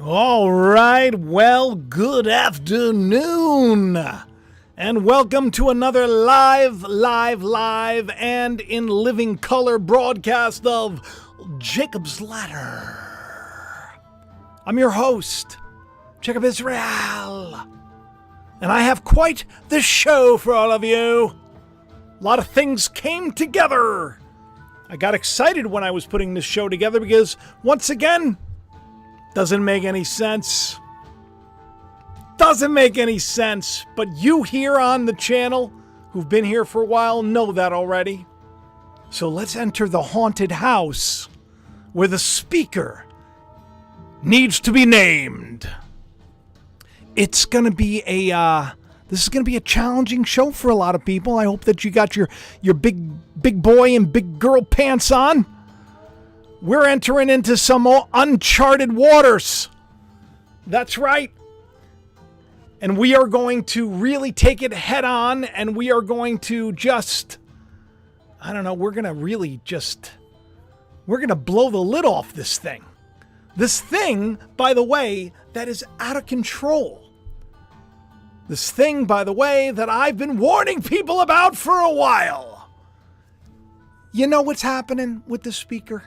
All right, well, good afternoon. And welcome to another live, live, live, and in living color broadcast of Jacob's Ladder. I'm your host, Jacob Israel. And I have quite the show for all of you. A lot of things came together. I got excited when I was putting this show together because, once again, doesn't make any sense. Doesn't make any sense. But you here on the channel, who've been here for a while, know that already. So let's enter the haunted house where the speaker needs to be named. It's going to be a uh, this is going to be a challenging show for a lot of people. I hope that you got your your big big boy and big girl pants on. We're entering into some uncharted waters. That's right. And we are going to really take it head on and we are going to just I don't know, we're going to really just we're going to blow the lid off this thing. This thing, by the way, that is out of control. This thing, by the way, that I've been warning people about for a while. You know what's happening with the speaker?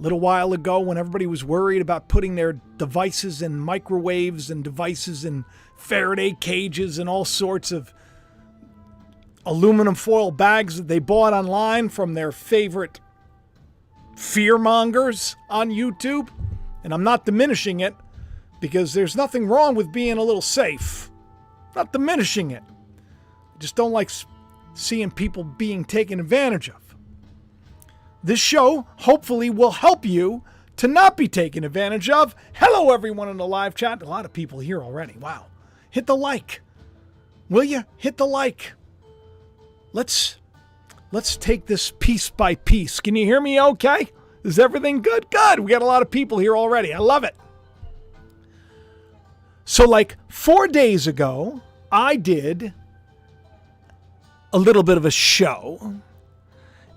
A little while ago, when everybody was worried about putting their devices in microwaves and devices in Faraday cages and all sorts of aluminum foil bags that they bought online from their favorite fearmongers on YouTube, and I'm not diminishing it because there's nothing wrong with being a little safe. Not diminishing it. I just don't like seeing people being taken advantage of. This show hopefully will help you to not be taken advantage of. Hello, everyone in the live chat. A lot of people here already. Wow. Hit the like. Will you? Hit the like. Let's let's take this piece by piece. Can you hear me okay? Is everything good? Good. We got a lot of people here already. I love it. So, like four days ago, I did a little bit of a show,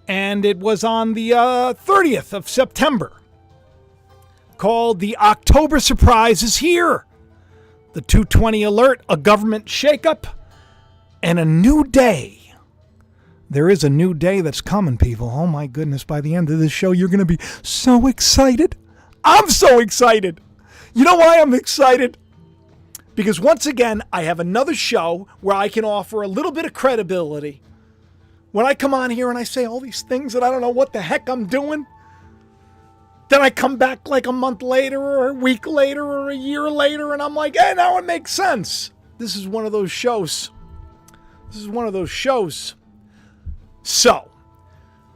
and it was on the uh, 30th of September called The October Surprise is Here. The 220 alert, a government shakeup, and a new day. There is a new day that's coming, people. Oh my goodness, by the end of this show, you're going to be so excited. I'm so excited. You know why I'm excited? Because once again, I have another show where I can offer a little bit of credibility. When I come on here and I say all these things that I don't know what the heck I'm doing, then I come back like a month later or a week later or a year later and I'm like, hey, now it makes sense. This is one of those shows. This is one of those shows. So,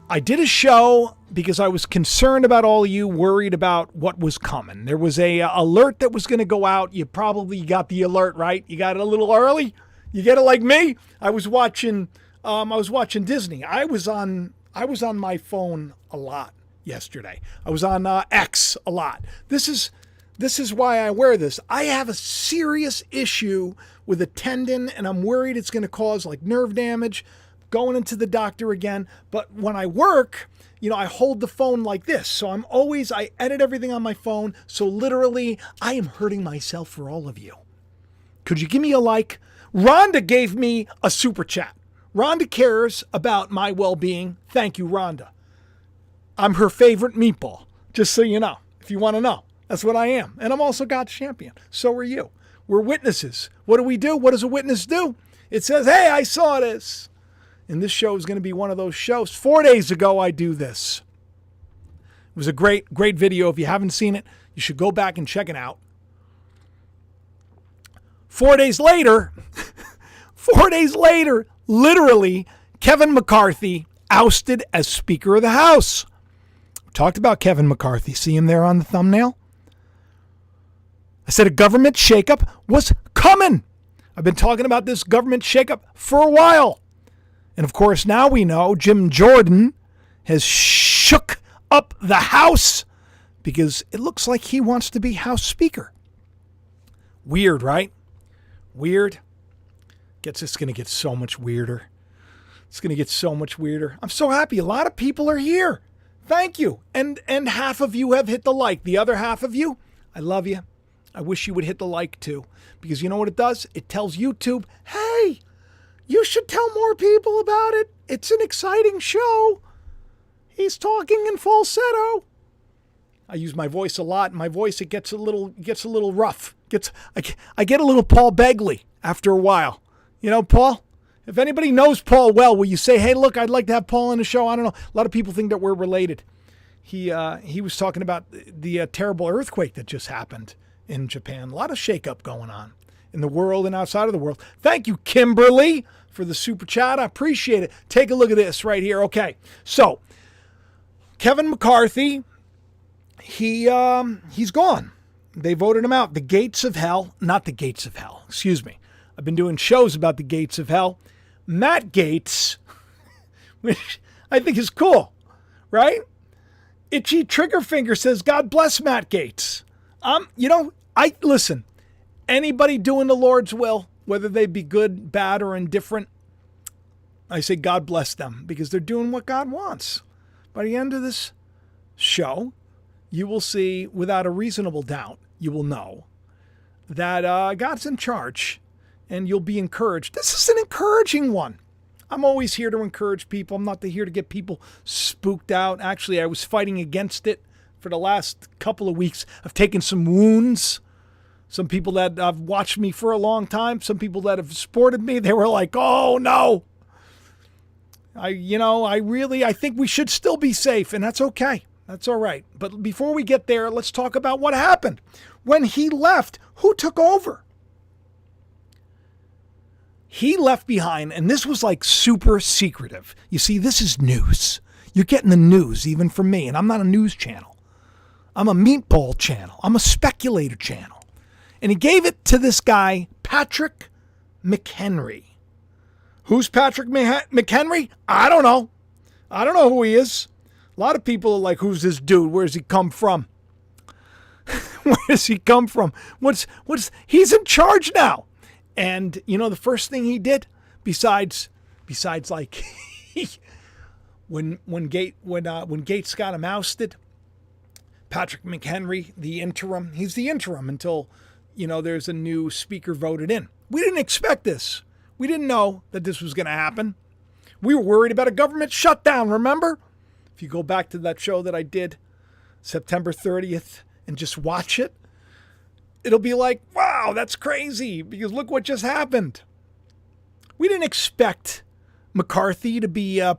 I did a show because I was concerned about all of you, worried about what was coming. There was a uh, alert that was going to go out. You probably got the alert right. You got it a little early. You get it like me. I was watching. Um, I was watching Disney. I was on. I was on my phone a lot yesterday. I was on uh, X a lot. This is. This is why I wear this. I have a serious issue with a tendon, and I'm worried it's going to cause like nerve damage going into the doctor again. But when I work, you know, I hold the phone like this. So I'm always, I edit everything on my phone. So literally, I am hurting myself for all of you. Could you give me a like? Rhonda gave me a super chat. Rhonda cares about my well being. Thank you, Rhonda. I'm her favorite meatball, just so you know, if you want to know. That's what I am. And I'm also God's champion. So are you. We're witnesses. What do we do? What does a witness do? It says, hey, I saw this. And this show is going to be one of those shows. Four days ago, I do this. It was a great, great video. If you haven't seen it, you should go back and check it out. Four days later, four days later, literally, Kevin McCarthy ousted as Speaker of the House. Talked about Kevin McCarthy. See him there on the thumbnail? I said a government shakeup was coming. I've been talking about this government shakeup for a while. And of course, now we know Jim Jordan has shook up the House because it looks like he wants to be House Speaker. Weird, right? Weird. Gets it's going to get so much weirder. It's going to get so much weirder. I'm so happy. A lot of people are here. Thank you. And and half of you have hit the like. The other half of you, I love you. I wish you would hit the like too, because you know what it does? It tells YouTube, hey, you should tell more people about it. It's an exciting show. He's talking in falsetto. I use my voice a lot. My voice it gets a little gets a little rough. Gets I, I get a little Paul Begley after a while. You know, Paul. If anybody knows Paul well, will you say, "Hey, look, I'd like to have Paul on the show"? I don't know. A lot of people think that we're related. He uh, he was talking about the uh, terrible earthquake that just happened in Japan. A lot of shakeup going on in the world and outside of the world. Thank you, Kimberly, for the super chat. I appreciate it. Take a look at this right here. Okay, so Kevin McCarthy, he um, he's gone. They voted him out. The gates of hell, not the gates of hell. Excuse me. I've been doing shows about the gates of hell. Matt Gaetz, which I think is cool, right? Itchy Trigger Finger says, God bless Matt Gaetz. Um, you know, I listen, anybody doing the Lord's will, whether they be good, bad, or indifferent, I say God bless them because they're doing what God wants. By the end of this show, you will see without a reasonable doubt, you will know that uh, God's in charge and you'll be encouraged. This is an encouraging one. I'm always here to encourage people. I'm not here to get people spooked out. Actually, I was fighting against it for the last couple of weeks. I've taken some wounds. Some people that have watched me for a long time, some people that have supported me, they were like, "Oh no." I you know, I really I think we should still be safe and that's okay. That's all right. But before we get there, let's talk about what happened. When he left, who took over? He left behind, and this was like super secretive. You see, this is news. You're getting the news even from me, and I'm not a news channel. I'm a meatball channel. I'm a speculator channel. And he gave it to this guy, Patrick McHenry. Who's Patrick McHenry? I don't know. I don't know who he is. A lot of people are like, who's this dude? Where's he come from? Where does he come from? What's what's he's in charge now. And you know the first thing he did, besides besides like when when Gate when uh, when Gaetz got him ousted, Patrick McHenry, the interim, he's the interim until you know there's a new speaker voted in. We didn't expect this. We didn't know that this was going to happen. We were worried about a government shutdown, remember? If you go back to that show that I did September 30th and just watch it, it'll be like, wow, that's crazy because look what just happened. We didn't expect McCarthy to be, uh,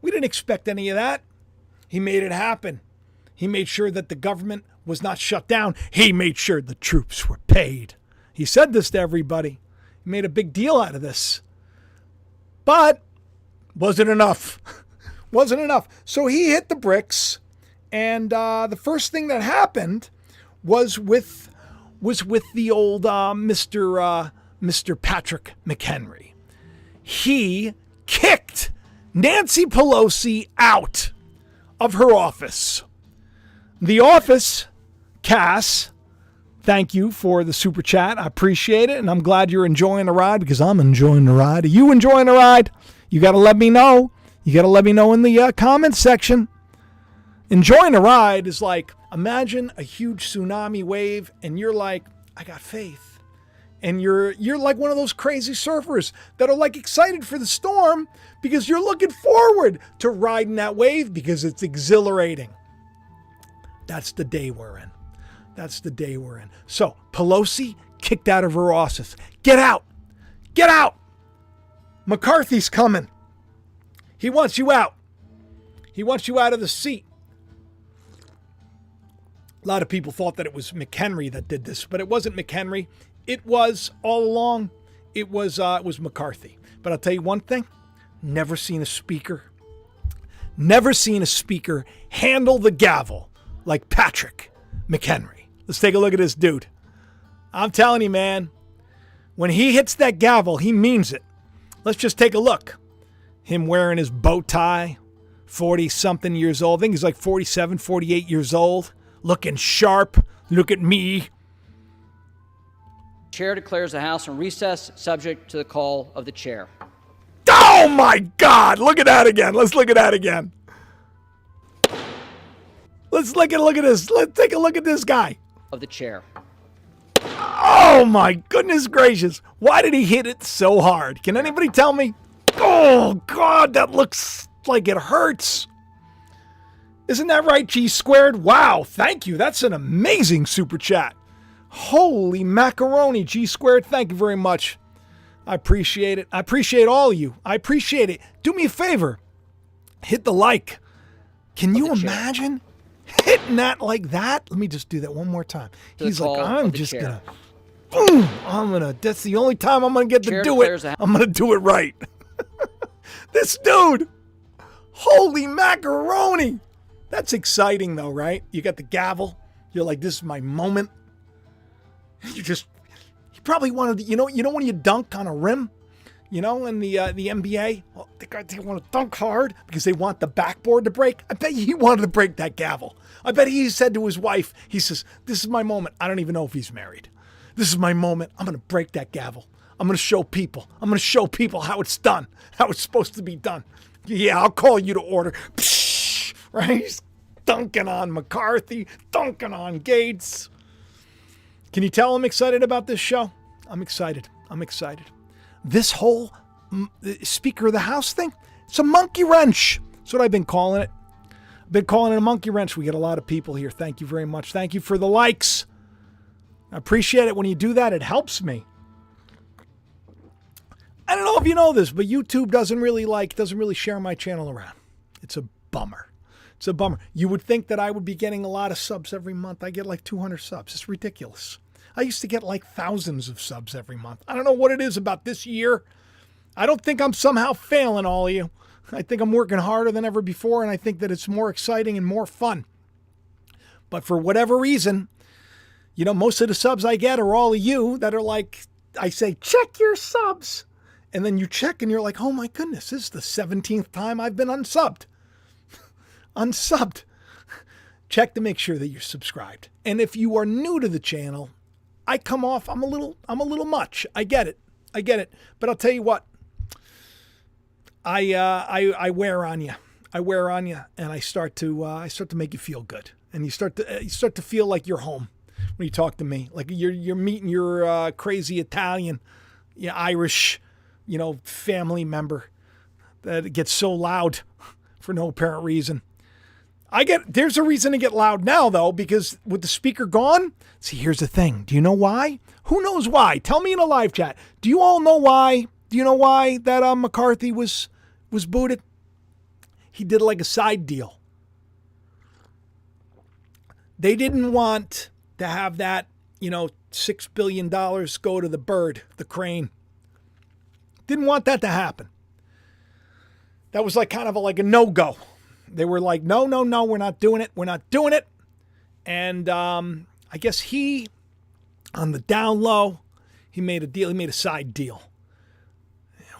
we didn't expect any of that. He made it happen. He made sure that the government was not shut down. He made sure the troops were paid. He said this to everybody. He made a big deal out of this. But wasn't enough. wasn't enough. So he hit the bricks. And uh, the first thing that happened was with was with the old uh, Mr. Uh, Mr. Patrick McHenry. He kicked Nancy Pelosi out of her office. The office, Cass, thank you for the super chat. I appreciate it. And I'm glad you're enjoying the ride because I'm enjoying the ride. Are you enjoying the ride? You got to let me know. You got to let me know in the uh, comments section. Enjoying a ride is like imagine a huge tsunami wave and you're like, I got faith. And you're you're like one of those crazy surfers that are like excited for the storm because you're looking forward to riding that wave because it's exhilarating. That's the day we're in. That's the day we're in. So Pelosi kicked out of her office. Get out! Get out! McCarthy's coming. He wants you out. He wants you out of the seat. A lot of people thought that it was McHenry that did this, but it wasn't McHenry. It was all along. It was uh, it was McCarthy. But I'll tell you one thing: never seen a speaker, never seen a speaker handle the gavel like Patrick McHenry. Let's take a look at this dude. I'm telling you, man, when he hits that gavel, he means it. Let's just take a look. Him wearing his bow tie, 40 something years old. I think he's like 47, 48 years old looking sharp. Look at me. Chair declares the House in recess, subject to the call of the chair. Oh my God! Look at that again. Let's look at that again. Let's look at look at this. Let's take a look at this guy. of the chair. Oh my goodness gracious. Why did he hit it so hard? Can anybody tell me? Oh god, that looks like it hurts. Isn't that right, G squared? Wow, thank you. That's an amazing super chat. Holy macaroni, G squared. Thank you very much. I appreciate it. I appreciate all of you. I appreciate it. Do me a favor. Hit the like. Can you the chair. imagine hitting that like that? Let me just do that one more time. To He's like, I'm just gonna boom. I'm gonna that's the only time I'm gonna get to do it. I'm gonna do it right. this dude. Holy macaroni. That's exciting though, right? You got the gavel. You're like, this is my moment. You just you probably wanted to, you know, you know when you dunk on a rim, you know, in the uh, the NBA, well, they, they want to dunk hard because they want the backboard to break. I bet he wanted to break that gavel. I bet he said to his wife, he says, "This is my moment. I don't even know if he's married. This is my moment. I'm going to break that gavel. I'm going to show people. I'm going to show people how it's done, how it's supposed to be done. Yeah, I'll call you to order." Psh, right? He's dunking on McCarthy, dunking on Gaetz. Can you tell I'm excited about this show? I'm excited. I'm excited. This whole uh, Speaker of the House thing, it's a monkey wrench. That's what I've been calling it. I've been calling it a monkey wrench. We get a lot of people here. Thank you very much. Thank you for the likes. I appreciate it when you do that. It helps me. I don't know if you know this, but YouTube doesn't really like, doesn't really share my channel around. It's a bummer. It's a bummer. You would think that I would be getting a lot of subs every month. I get like 200 subs. It's ridiculous. I used to get like thousands of subs every month. I don't know what it is about this year. I don't think I'm somehow failing all of you. I think I'm working harder than ever before, and I think that it's more exciting and more fun. But for whatever reason, you know, most of the subs I get are all of you that are like, I say, check your subs. And then you check and you're like, oh my goodness, this is the 17th time I've been unsubbed. Unsubbed. Check to make sure that you're subscribed. And if you are new to the channel, I come off, I'm a little, I'm a little much. I get it. I get it. But I'll tell you what, I, uh, I, I wear on you. I wear on you, and I start to, uh, I start to make you feel good, and you start to, uh, you start to feel like you're home when you talk to me, like you're, you're meeting your uh, crazy Italian, yeah, Irish, you know, family member that gets so loud for no apparent reason. I get there's a reason to get loud now though because with the speaker gone. See, here's the thing. Do you know why? Who knows why? Tell me in a live chat. Do you all know why? Do you know why that uh, McCarthy was was booted? He did like a side deal. They didn't want to have that, you know, six billion dollars go to the bird, the crane. Didn't want that to happen. That was like kind of a, like a no go. They were like, no, no, no, we're not doing it. We're not doing it. And um, I guess he, on the down low, he made a deal. He made a side deal.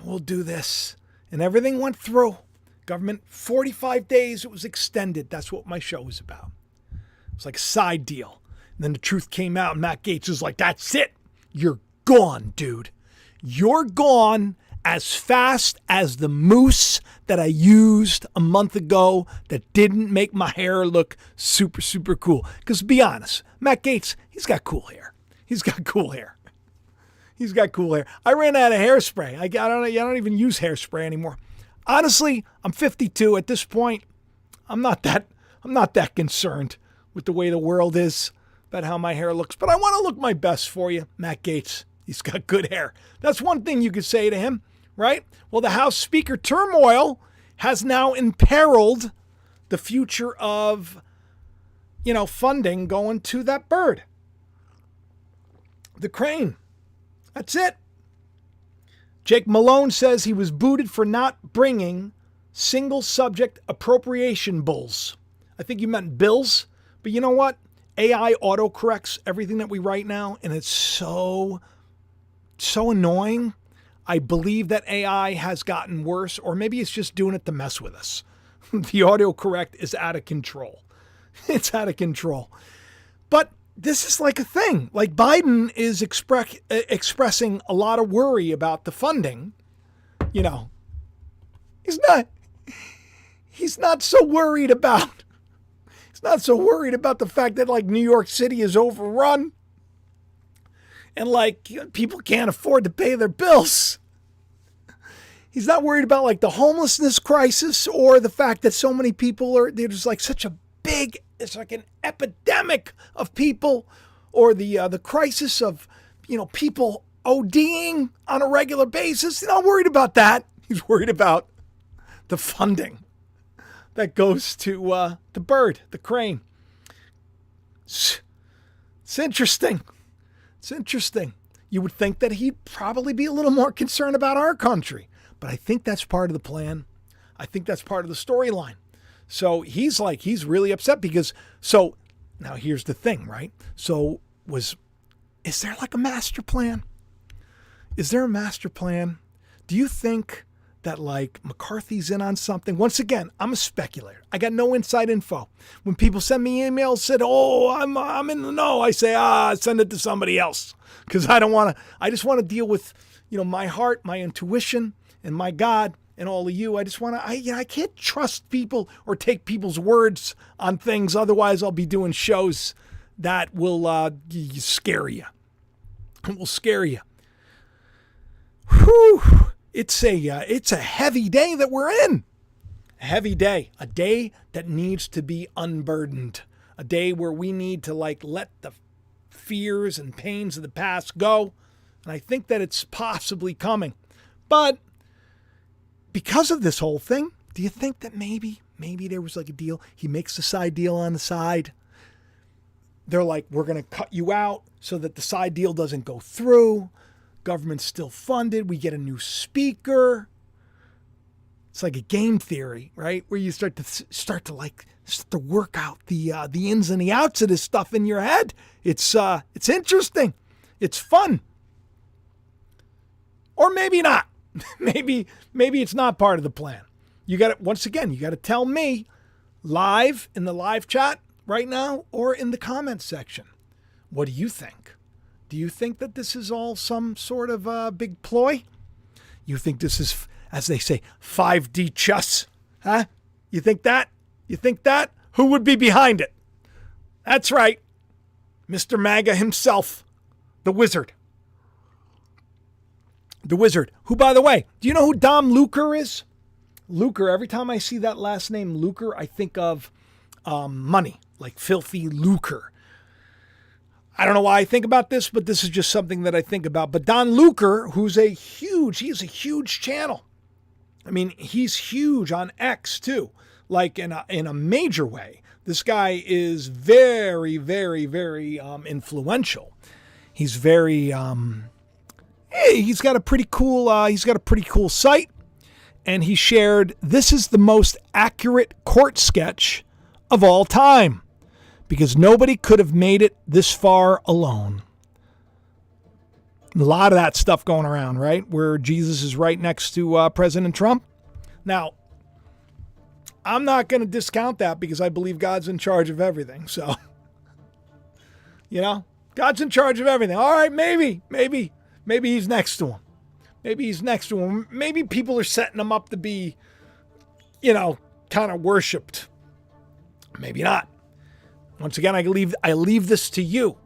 We'll do this. And everything went through. Government, 45 days, it was extended. That's what my show was about. It was like a side deal. And then the truth came out, and Matt Gaetz was like, that's it. You're gone, dude. You're gone as fast as the mousse that I used a month ago that didn't make my hair look super, super cool. Because be honest, Matt Gaetz, he's got cool hair. He's got cool hair. He's got cool hair. I ran out of hairspray. I, I don't. I don't even use hairspray anymore. Honestly, I'm 52 at this point. I'm not that. I'm not that concerned with the way the world is about how my hair looks. But I want to look my best for you, Matt Gaetz. He's got good hair. That's one thing you could say to him, right? Well, the House Speaker turmoil has now imperiled the future of, you know, funding going to that bird, the crane. That's it. Jake Malone says he was booted for not bringing single subject appropriation bulls. I think you meant bills, but you know what? AI autocorrects everything that we write now, and it's so, so annoying. I believe that AI has gotten worse, or maybe it's just doing it to mess with us. the autocorrect is out of control. It's out of control. But this is like a thing. Like Biden is expre- expressing a lot of worry about the funding. You know, he's not. He's not so worried about. He's not so worried about the fact that like New York City is overrun and like people can't afford to pay their bills. He's not worried about like the homelessness crisis or the fact that so many people are there's like such a big it's like an epidemic of people or the uh, the crisis of you know people ODing on a regular basis. He's not worried about that. He's worried about the funding that goes to uh, the bird, the crane. It's, it's interesting. It's interesting. You would think that he'd probably be a little more concerned about our country, but I think that's part of the plan. I think that's part of the storyline. So he's like, he's really upset because, so now here's the thing, right? So, was, is there like a master plan? Is there a master plan? Do you think that like McCarthy's in on something? Once again, I'm a speculator. I got no inside info. When people send me emails said, "Oh, I'm I'm in the know," I say, "Ah, send it to somebody else," because I don't want to. I just want to deal with, you know, my heart, my intuition, and my God and all of you. I just want to, I, you know, I can't trust people or take people's words on things. Otherwise, I'll be doing shows that will uh, scare you. will scare you. Whew. It's a, uh, it's a heavy day that we're in. A heavy day. A day that needs to be unburdened. A day where we need to like let the fears and pains of the past go. And I think that it's possibly coming. But because of this whole thing, do you think that maybe, maybe there was like a deal? He makes a side deal on the side. They're like, we're to cut you out so that the side deal doesn't go through. Government's still funded. We get a new speaker. It's like a game theory, right? Where you start to start to like start to work out the uh, the ins and the outs of this stuff in your head. It's uh, it's interesting. It's fun. Or maybe not. maybe maybe it's not part of the plan. You got to once again, you got to tell me live in the live chat right now or in the comments section. What do you think? Do you think that this is all some sort of uh, big ploy? You think this is, as they say, 5D chess? Huh? You think that? You think that? Who would be behind it? That's right. Mr. MAGA himself, the wizard the wizard, who, by the way, do you know who Dom Lucre is? Lucre, every time I see that last name, Lucre, I think of um, money, like filthy lucre. I don't know why I think about this, but this is just something that I think about. But Dom Lucre, who's a huge, he has a huge channel. I mean, he's huge on X too, like in a, in a major way. This guy is very, very, very um, influential. He's very, um, hey, he's got a pretty cool uh, he's got a pretty cool site and he shared this is the most accurate court sketch of all time because nobody could have made it this far alone. A lot of that stuff going around, right? Where Jesus is right next to uh, President Trump. Now, I'm not going to discount that because I believe God's in charge of everything. So, you know, God's in charge of everything. All right, maybe, maybe Maybe he's next to him. Maybe he's next to him. Maybe people are setting him up to be, you know, kind of worshipped. Maybe not. Once again, I leave I leave this to you.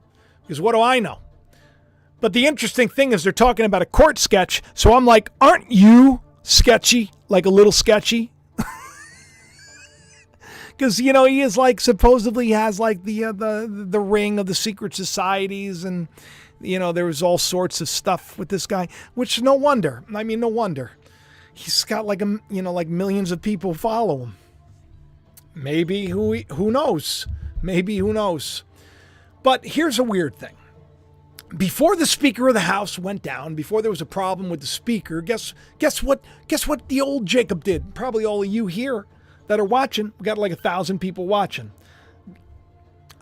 Because what do I know? But the interesting thing is they're talking about a court sketch, so I'm like, aren't you sketchy? Like a little sketchy? because you know he is like supposedly has like the uh, the the ring of the secret societies and you know, there was all sorts of stuff with this guy, which no wonder. I mean, no wonder. He's got like a, you know, like millions of people follow him. Maybe who who knows? Maybe who knows? But here's a weird thing. Before the Speaker of the House went down, before there was a problem with the Speaker, guess guess what? Guess what the old Jacob did? Probably all of you here that are watching. We got like a thousand people watching.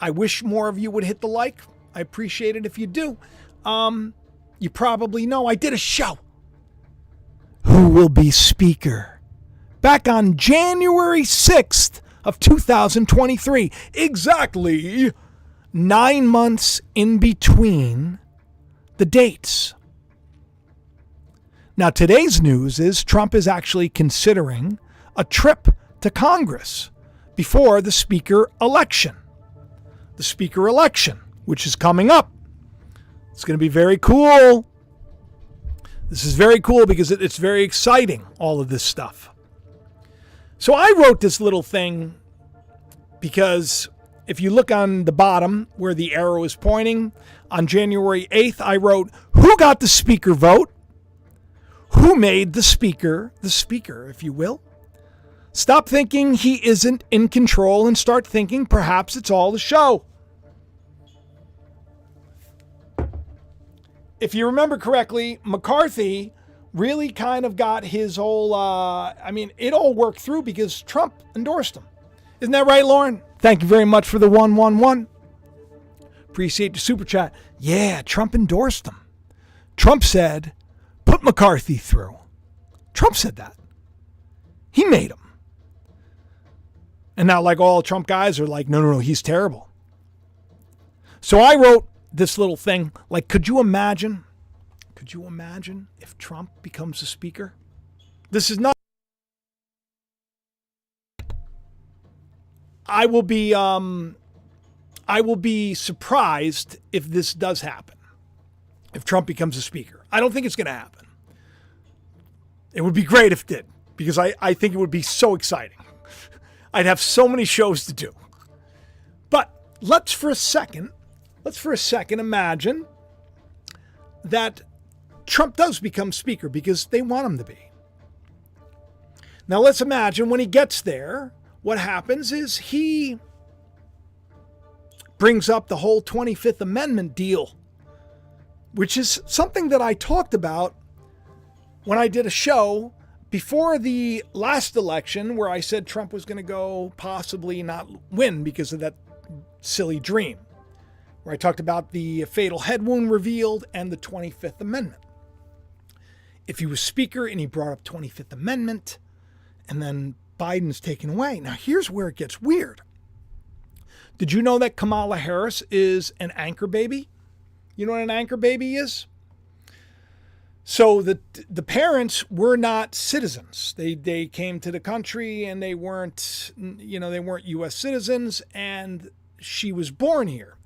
I wish more of you would hit the like. I appreciate it if you do. Um, you probably know I did a show. Who will be speaker? Back on January 6th of 2023. Exactly nine months in between the dates. Now, today's news is Trump is actually considering a trip to Congress before the speaker election. The speaker election, which is coming up. It's going to be very cool. This is very cool because it's very exciting, all of this stuff. So I wrote this little thing because if you look on the bottom where the arrow is pointing, on January 8th, I wrote, Who got the speaker vote? Who made the speaker the speaker, if you will? Stop thinking he isn't in control and start thinking perhaps it's all the show. If you remember correctly, McCarthy really kind of got his whole, uh, I mean, it all worked through because Trump endorsed him. Isn't that right, Lauren? Thank you very much for the 111. Appreciate the super chat. Yeah, Trump endorsed him. Trump said, put McCarthy through. Trump said that. He made him. And now, like all Trump guys are like, no, no, no, he's terrible. So I wrote this little thing. Like, could you imagine? Could you imagine if Trump becomes a speaker? This is not. I will be um, I will be surprised if this does happen. If Trump becomes a speaker. I don't think it's going to happen. It would be great if it did, because I, I think it would be so exciting. I'd have so many shows to do. But let's for a second, let's for a second imagine that Trump does become speaker because they want him to be. Now let's imagine when he gets there, what happens is he brings up the whole 25th Amendment deal, which is something that I talked about when I did a show before the last election where I said Trump was going to go possibly not win because of that silly dream, where I talked about the fatal head wound revealed and the 25th Amendment. If he was speaker and he brought up 25th Amendment and then Biden's taken away. Now here's where it gets weird. Did you know that Kamala Harris is an anchor baby? You know what an anchor baby is? So the the parents were not citizens. They they came to the country and they weren't you know they weren't US citizens and she was born here.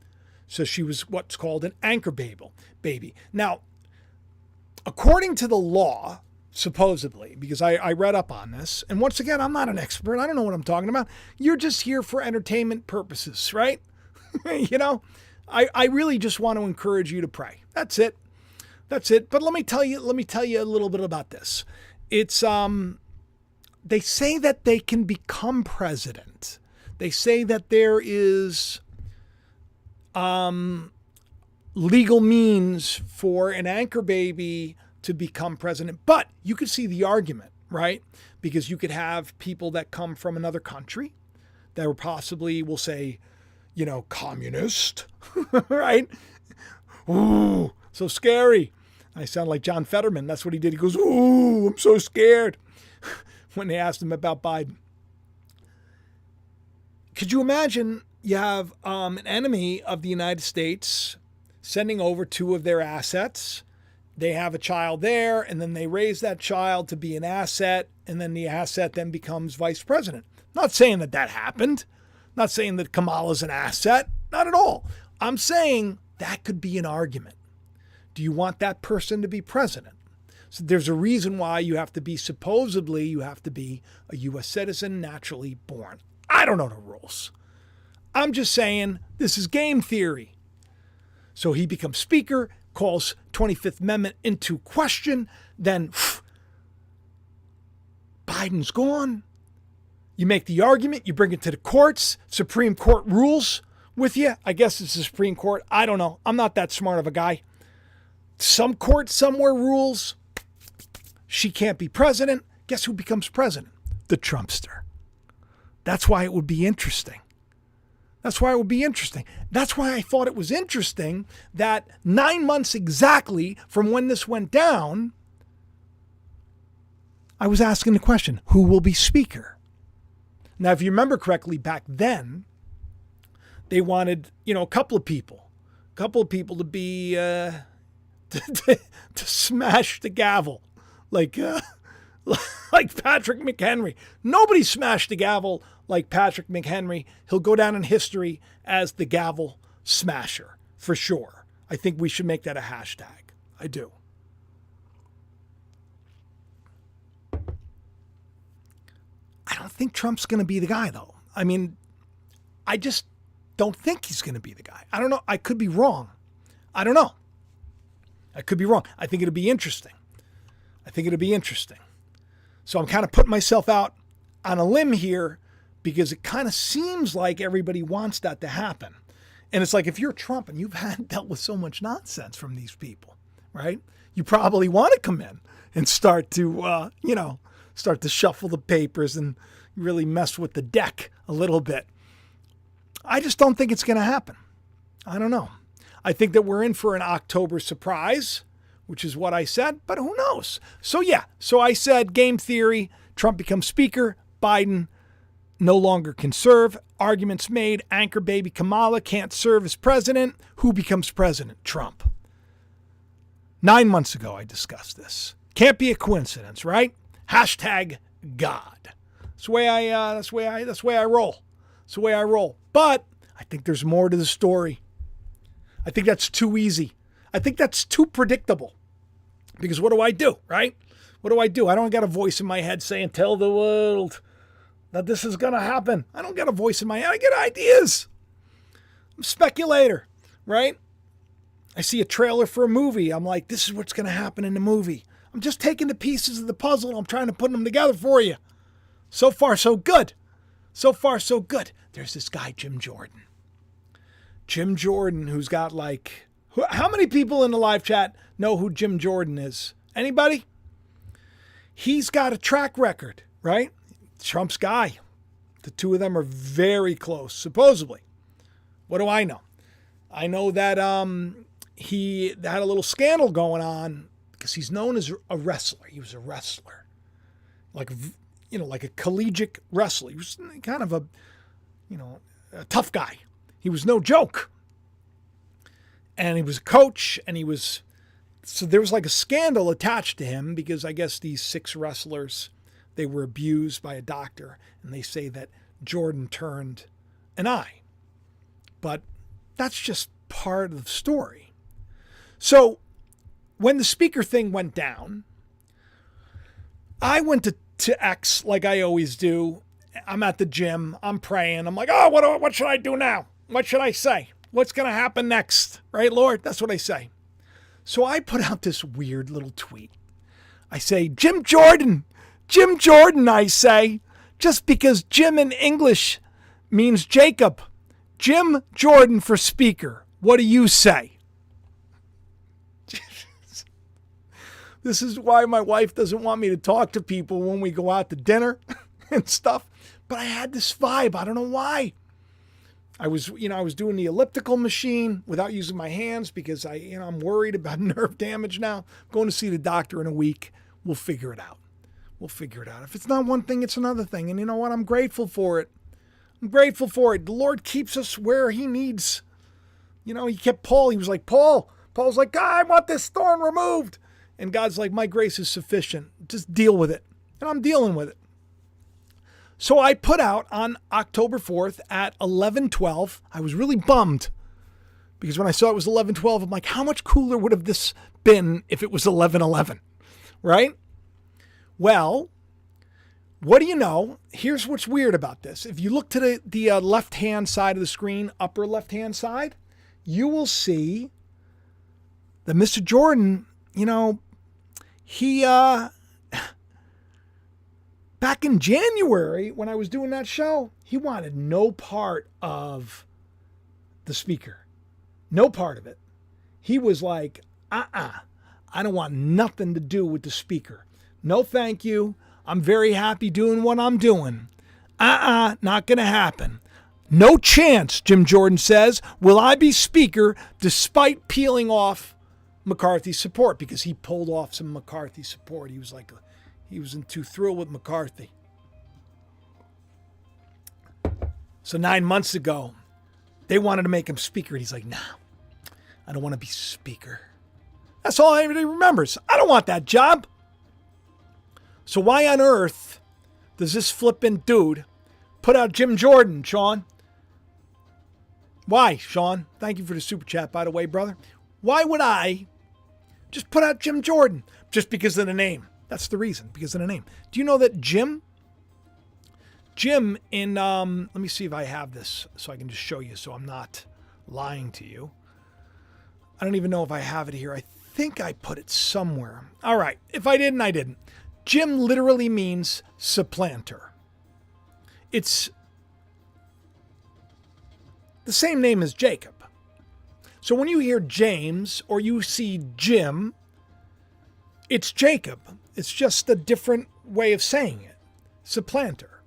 So she was what's called an anchor baby. Baby. Now, according to the law, supposedly, because I, I read up on this. And once again, I'm not an expert. I don't know what I'm talking about. You're just here for entertainment purposes, right? you know, I, I really just want to encourage you to pray. That's it. That's it. But let me tell you, let me tell you a little bit about this. It's um they say that they can become president. They say that there is um legal means for an anchor baby to become president. But you could see the argument, right? Because you could have people that come from another country that were possibly, we'll say, you know, communist, right? Ooh, so scary. I sound like John Fetterman. That's what he did. He goes, Ooh, I'm so scared when they asked him about Biden. Could you imagine you have um, an enemy of the United States sending over two of their assets they have a child there and then they raise that child to be an asset and then the asset then becomes vice president. Not saying that that happened. Not saying that Kamala's an asset. Not at all. I'm saying that could be an argument. Do you want that person to be president? So there's a reason why you have to be supposedly you have to be a US citizen naturally born. I don't know the rules. I'm just saying this is game theory. So he becomes speaker, calls 25th Amendment into question, then phew, Biden's gone. You make the argument, you bring it to the courts, Supreme Court rules with you. I guess it's the Supreme Court. I don't know. I'm not that smart of a guy. Some court somewhere rules she can't be president. Guess who becomes president? The Trumpster. That's why it would be interesting. That's why it would be interesting. That's why I thought it was interesting that nine months exactly from when this went down, I was asking the question who will be Speaker? Now, if you remember correctly, back then, they wanted, you know, a couple of people, a couple of people to be, uh, to, to, to smash the gavel, like, uh, like Patrick McHenry. Nobody smashed the gavel like Patrick McHenry, he'll go down in history as the gavel smasher for sure. I think we should make that a hashtag. I do. I don't think Trump's going to be the guy, though. I mean, I just don't think he's going to be the guy. I don't know. I could be wrong. I don't know. I could be wrong. I think it'll be interesting. I think it'll be interesting. So I'm kind of putting myself out on a limb here because it kind of seems like everybody wants that to happen. And it's like if you're Trump and you've had dealt with so much nonsense from these people, right? You probably want to come in and start to, uh, you know, start to shuffle the papers and really mess with the deck a little bit. I just don't think it's going to happen. I don't know. I think that we're in for an October surprise, which is what I said, but who knows? So, yeah, so I said game theory Trump becomes speaker, Biden no longer can serve. Arguments made anchor baby Kamala can't serve as president. Who becomes president? Trump. Nine months ago, I discussed this. Can't be a coincidence, right? Hashtag God. That's the way I. Uh, that's the way I. That's the way I roll. That's the way I roll. But I think there's more to the story. I think that's too easy. I think that's too predictable. Because what do I do, right? What do I do? I don't got a voice in my head saying, "Tell the world that this is going to happen." I don't get a voice in my head. I get ideas. I'm a speculator, right? I see a trailer for a movie. I'm like, "This is what's going to happen in the movie." I'm just taking the pieces of the puzzle and I'm trying to put them together for you. So far, so good. So far, so good. There's this guy, Jim Jordan. Jim Jordan, who's got like, how many people in the live chat know who Jim Jordan is? Anybody? He's got a track record, right? Trump's guy. The two of them are very close, supposedly. What do I know? I know that um, he had a little scandal going on because he's known as a wrestler. He was a wrestler, like you know, like a collegiate wrestler. He was kind of a, you know, a tough guy. He was no joke. And he was a coach, and he was so there was like a scandal attached to him because I guess these six wrestlers they were abused by a doctor, and they say that Jordan turned an eye. But that's just part of the story. So when the speaker thing went down, I went to, to X like I always do. I'm at the gym. I'm praying. I'm like, oh, what, what should I do now? What should I say? What's going to happen next? Right, Lord? That's what I say. So I put out this weird little tweet. I say, Jim Jordan, Jim Jordan, I say, just because Jim in English means Jacob. Jim Jordan for speaker. What do you say? This is why my wife doesn't want me to talk to people when we go out to dinner and stuff. But I had this vibe. I don't know why. I was, you know, I was doing the elliptical machine without using my hands because I, you know, I'm worried about nerve damage now. I'm going to see the doctor in a week. We'll figure it out. We'll figure it out. If it's not one thing, it's another thing. And you know what? I'm grateful for it. I'm grateful for it. The Lord keeps us where He needs. You know, He kept Paul. He was like, Paul. Paul's like, God, I want this thorn removed. And God's like, My grace is sufficient. Just deal with it. And I'm dealing with it. So I put out on October 4th at 11:12. I was really bummed because when I saw it was 11:12, I'm like, how much cooler would have this been if it was 11:11? Right? Well, what do you know? Here's what's weird about this. If you look to the, the uh, left hand side of the screen, upper left hand side, you will see that Mr. Jordan, you know, he uh back in January when I was doing that show, he wanted no part of the speaker. No part of it. He was like, "Uh-uh. I don't want nothing to do with the speaker. No thank you. I'm very happy doing what I'm doing. Uh-uh, not going to happen." No chance, Jim Jordan says, will I be speaker despite peeling off McCarthy's support because he pulled off some McCarthy support. He was like, he wasn't too thrilled with McCarthy. So nine months ago, they wanted to make him speaker. And he's like, nah, I don't want to be speaker. That's all anybody remembers. I don't want that job. So why on earth does this flippin' dude put out Jim Jordan, Sean. Why, Sean? Thank you for the super chat, by the way, brother. Why would I just put out Jim Jordan? Just because of the name. That's the reason, because of the name. Do you know that Jim? Jim in um, let me see if I have this so I can just show you so I'm not lying to you. I don't even know if I have it here. I think I put it somewhere. All right. If I didn't, I didn't. Jim literally means supplanter. It's the same name as Jacob. So when you hear James or you see Jim, it's Jacob. It's just a different way of saying it. Supplanter.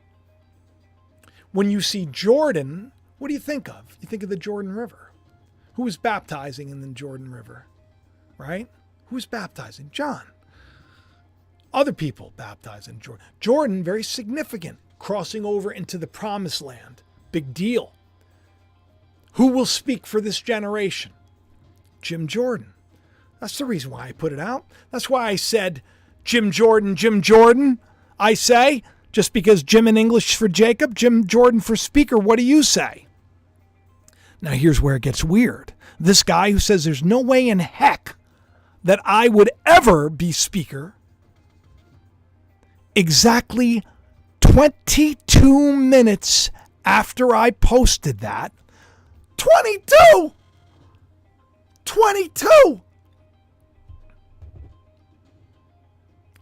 When you see Jordan, what do you think of? You think of the Jordan River. Who was baptizing in the Jordan River? Right? Who was baptizing? John. Other people baptized in Jordan. Jordan, very significant, crossing over into the promised land. Big deal. Who will speak for this generation? Jim Jordan. That's the reason why I put it out. That's why I said Jim Jordan, Jim Jordan. I say, just because Jim in English for Jacob, Jim Jordan for speaker, what do you say? Now, here's where it gets weird. This guy who says there's no way in heck that I would ever be speaker, exactly 22 minutes after I posted that, 22! 22!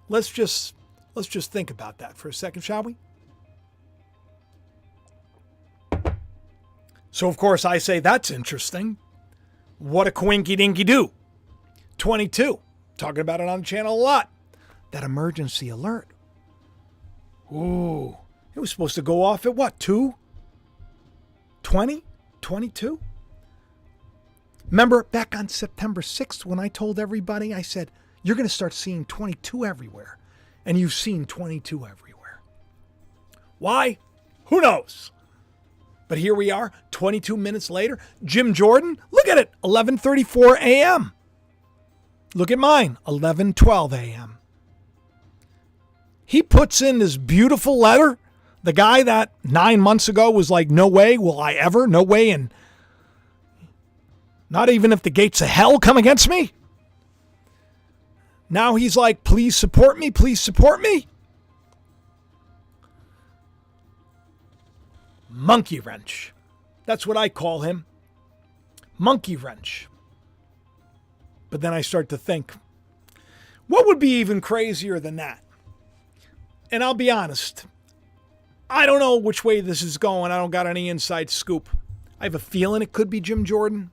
Let's just let's just think about that for a second, shall we? So of course I say that's interesting. What a quinky dinky do. 22. Talking about it on the channel a lot. That emergency alert. Ooh. It was supposed to go off at what? 2? 20? 22? Remember back on September 6th when I told everybody, I said, you're going to start seeing 22 everywhere. And you've seen 22 everywhere. Why? Who knows? But here we are, 22 minutes later. Jim Jordan, look at it, 11:34 a.m. Look at mine, 11:12 a.m. He puts in this beautiful letter. The guy that 9 months ago was like, "No way will I ever, no way and not even if the gates of hell come against me." Now he's like, please support me, please support me. Monkey wrench. That's what I call him. Monkey wrench. But then I start to think, what would be even crazier than that? And I'll be honest, I don't know which way this is going. I don't got any inside scoop. I have a feeling it could be Jim Jordan.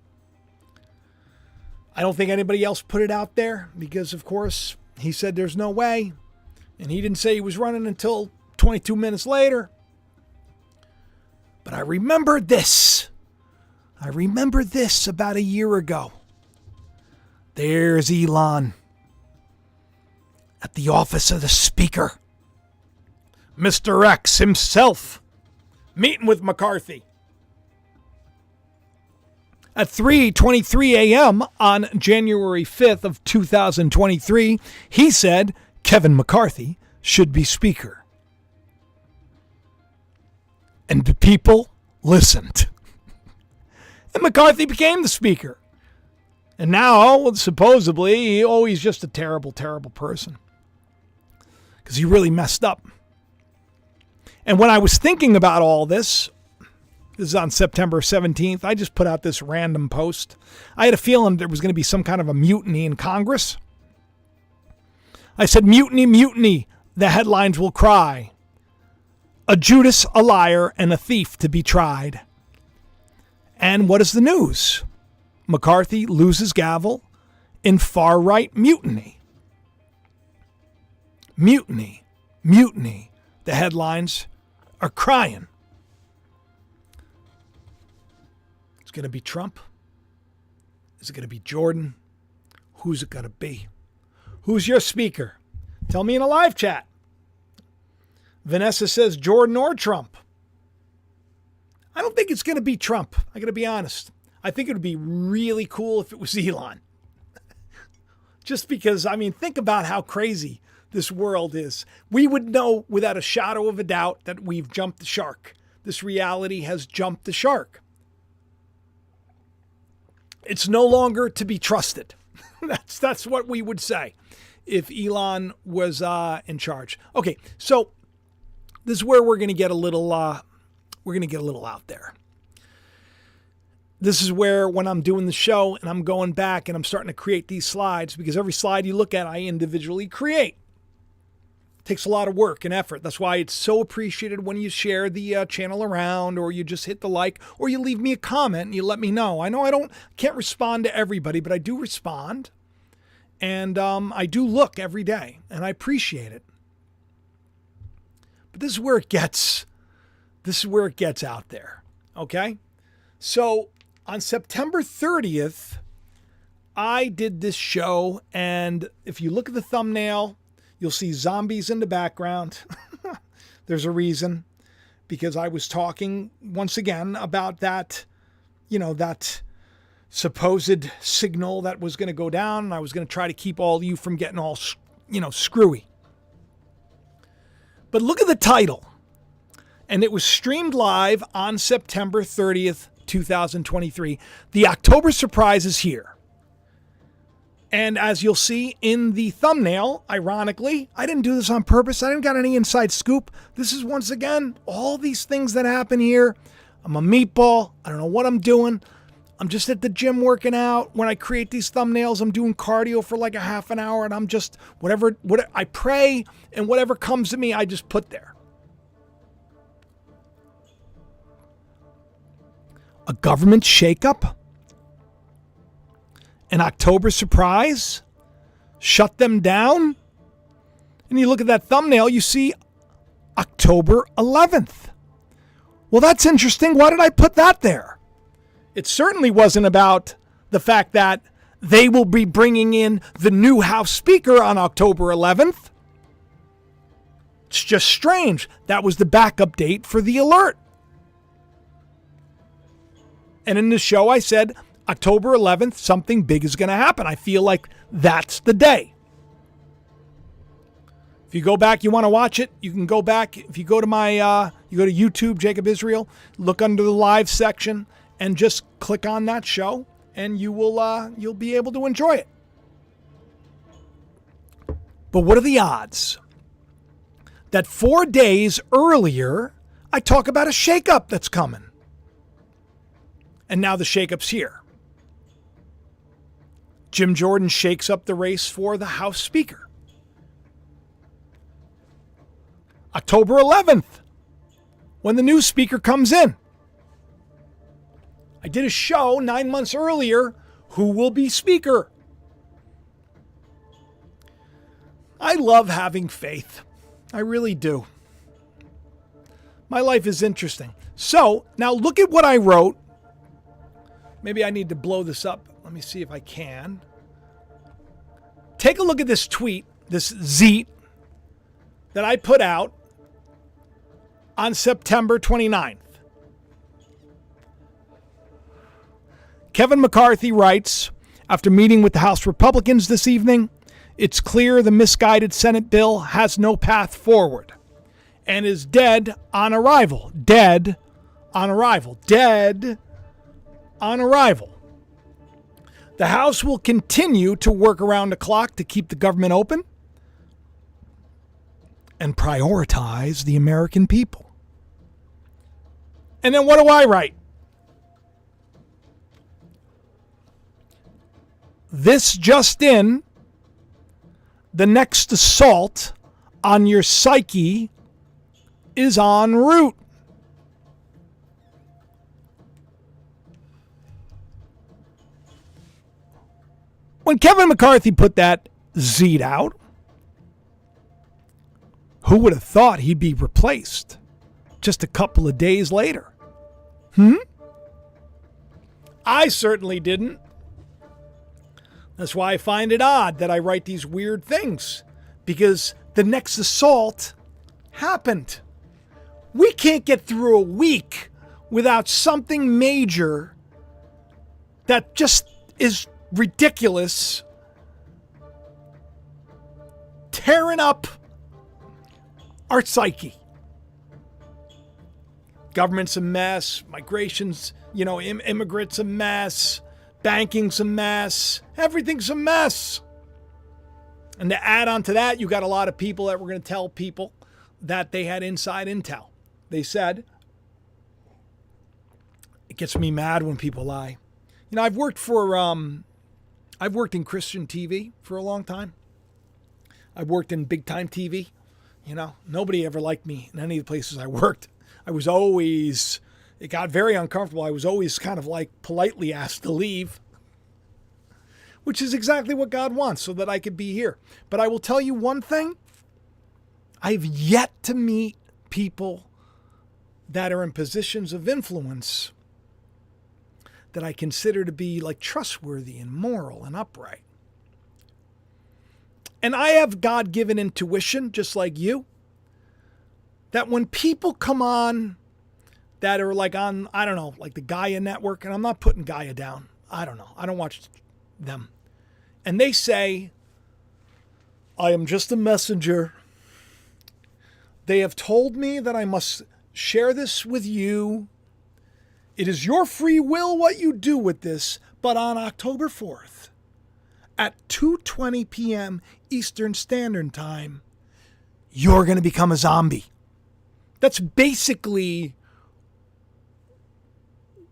I don't think anybody else put it out there because, of course, he said there's no way. And he didn't say he was running until 22 minutes later. But I remember this. I remember this about a year ago. There's Elon at the office of the Speaker. Mr. X himself meeting with McCarthy. At 3:23 a.m. on January 5th of 2023, he said Kevin McCarthy should be speaker. And the people listened. And McCarthy became the speaker. And now, supposedly, oh, he's just a terrible, terrible person. Because he really messed up. And when I was thinking about all this, this is on September 17th. I just put out this random post. I had a feeling there was going to be some kind of a mutiny in Congress. I said, Mutiny, mutiny, the headlines will cry. A Judas, a liar, and a thief to be tried. And what is the news? McCarthy loses gavel in far right mutiny. Mutiny, mutiny. The headlines are crying. It's going to be Trump? Is it going to be Jordan? Who's it going to be? Who's your speaker? Tell me in a live chat. Vanessa says Jordan or Trump. I don't think it's going to be Trump. I got to be honest. I think it would be really cool if it was Elon. Just because, I mean, think about how crazy this world is. We would know without a shadow of a doubt that we've jumped the shark this reality has jumped the shark. It's no longer to be trusted. that's that's what we would say if Elon was uh, in charge. Okay, so this is where we're going to get a little uh, we're going to get a little out there. This is where when I'm doing the show and I'm going back and I'm starting to create these slides because every slide you look at I individually create. Takes a lot of work and effort. That's why it's so appreciated when you share the uh, channel around or you just hit the like or you leave me a comment and you let me know. I know I don't can't respond to everybody, but I do respond. And um, I do look every day and I appreciate it. But this is where it gets this is where it gets out there. Okay? So on September 30th, I did this show, and if you look at the thumbnail, you'll see zombies in the background. There's a reason because I was talking once again about that, you know, that supposed signal that was going to go down, and I was going to try to keep all you from getting all, you know, screwy. But look at the title. And it was streamed live on September 30th, 2023. The October surprise is here. And as you'll see in the thumbnail, ironically, I didn't do this on purpose. I didn't got any inside scoop. This is once again all these things that happen here. I'm a meatball. I don't know what I'm doing. I'm just at the gym working out. When I create these thumbnails, I'm doing cardio for like a half an hour and I'm just whatever what I pray and whatever comes to me, I just put there. A government shakeup? An October surprise? Shut them down? And you look at that thumbnail, you see October 11th. Well, that's interesting. Why did I put that there? It certainly wasn't about the fact that they will be bringing in the new House Speaker on October 11th. It's just strange. That was the backup date for the alert. And in the show, I said October 11th, something big is going to happen. I feel like that's the day. If you go back, you want to watch it, you can go back. If you go to my, uh, you go to YouTube, Jacob Israel, look under the live section and just click on that show, and you will, uh, you'll be able to enjoy it. But what are the odds that four days earlier, I talk about a shakeup that's coming? And now the shakeup's here. Jim Jordan shakes up the race for the House Speaker. October 11th, when the new Speaker comes in. I did a show nine months earlier who will be Speaker? I love having faith. I really do. My life is interesting. So now look at what I wrote Maybe I need to blow this up. Let me see if I can. Take a look at this tweet, this zeet that I put out on September 29th. Kevin McCarthy writes After meeting with the House Republicans this evening, it's clear the misguided Senate bill has no path forward and is dead on arrival. Dead on arrival. Dead on arrival. The House will continue to work around the clock to keep the government open and prioritize the American people. And then what do I write? This just in, the next assault on your psyche is en route. When Kevin McCarthy put that Zed out, who would have thought he'd be replaced just a couple of days later? Hmm? I certainly didn't. That's why I find it odd that I write these weird things, because the next assault happened. We can't get through a week without something major that just is ridiculous, tearing up our psyche. Government's a mess. Migration's, you know, Im- immigrants a mess. Banking's a mess. Everything's a mess. And to add on to that, you got a lot of people that were going to tell people that they had inside intel. They said, it gets me mad when people lie. You know, I've worked for, um, I've worked in Christian TV for a long time. I've worked in big time TV. You know, nobody ever liked me in any of the places I worked. I was always, it got very uncomfortable. I was always kind of like politely asked to leave, which is exactly what God wants so that I could be here. But I will tell you one thing I've yet to meet people that are in positions of influence that I consider to be like trustworthy and moral and upright. And I have God given intuition, just like you, that when people come on that are like on, I don't know, like the Gaia network, and I'm not putting Gaia down. I don't know. I don't watch them. And they say, I am just a messenger. They have told me that I must share this with you. It is your free will what you do with this, but on October 4th at 2:20 p.m. Eastern Standard Time, you're going to become a zombie. That's basically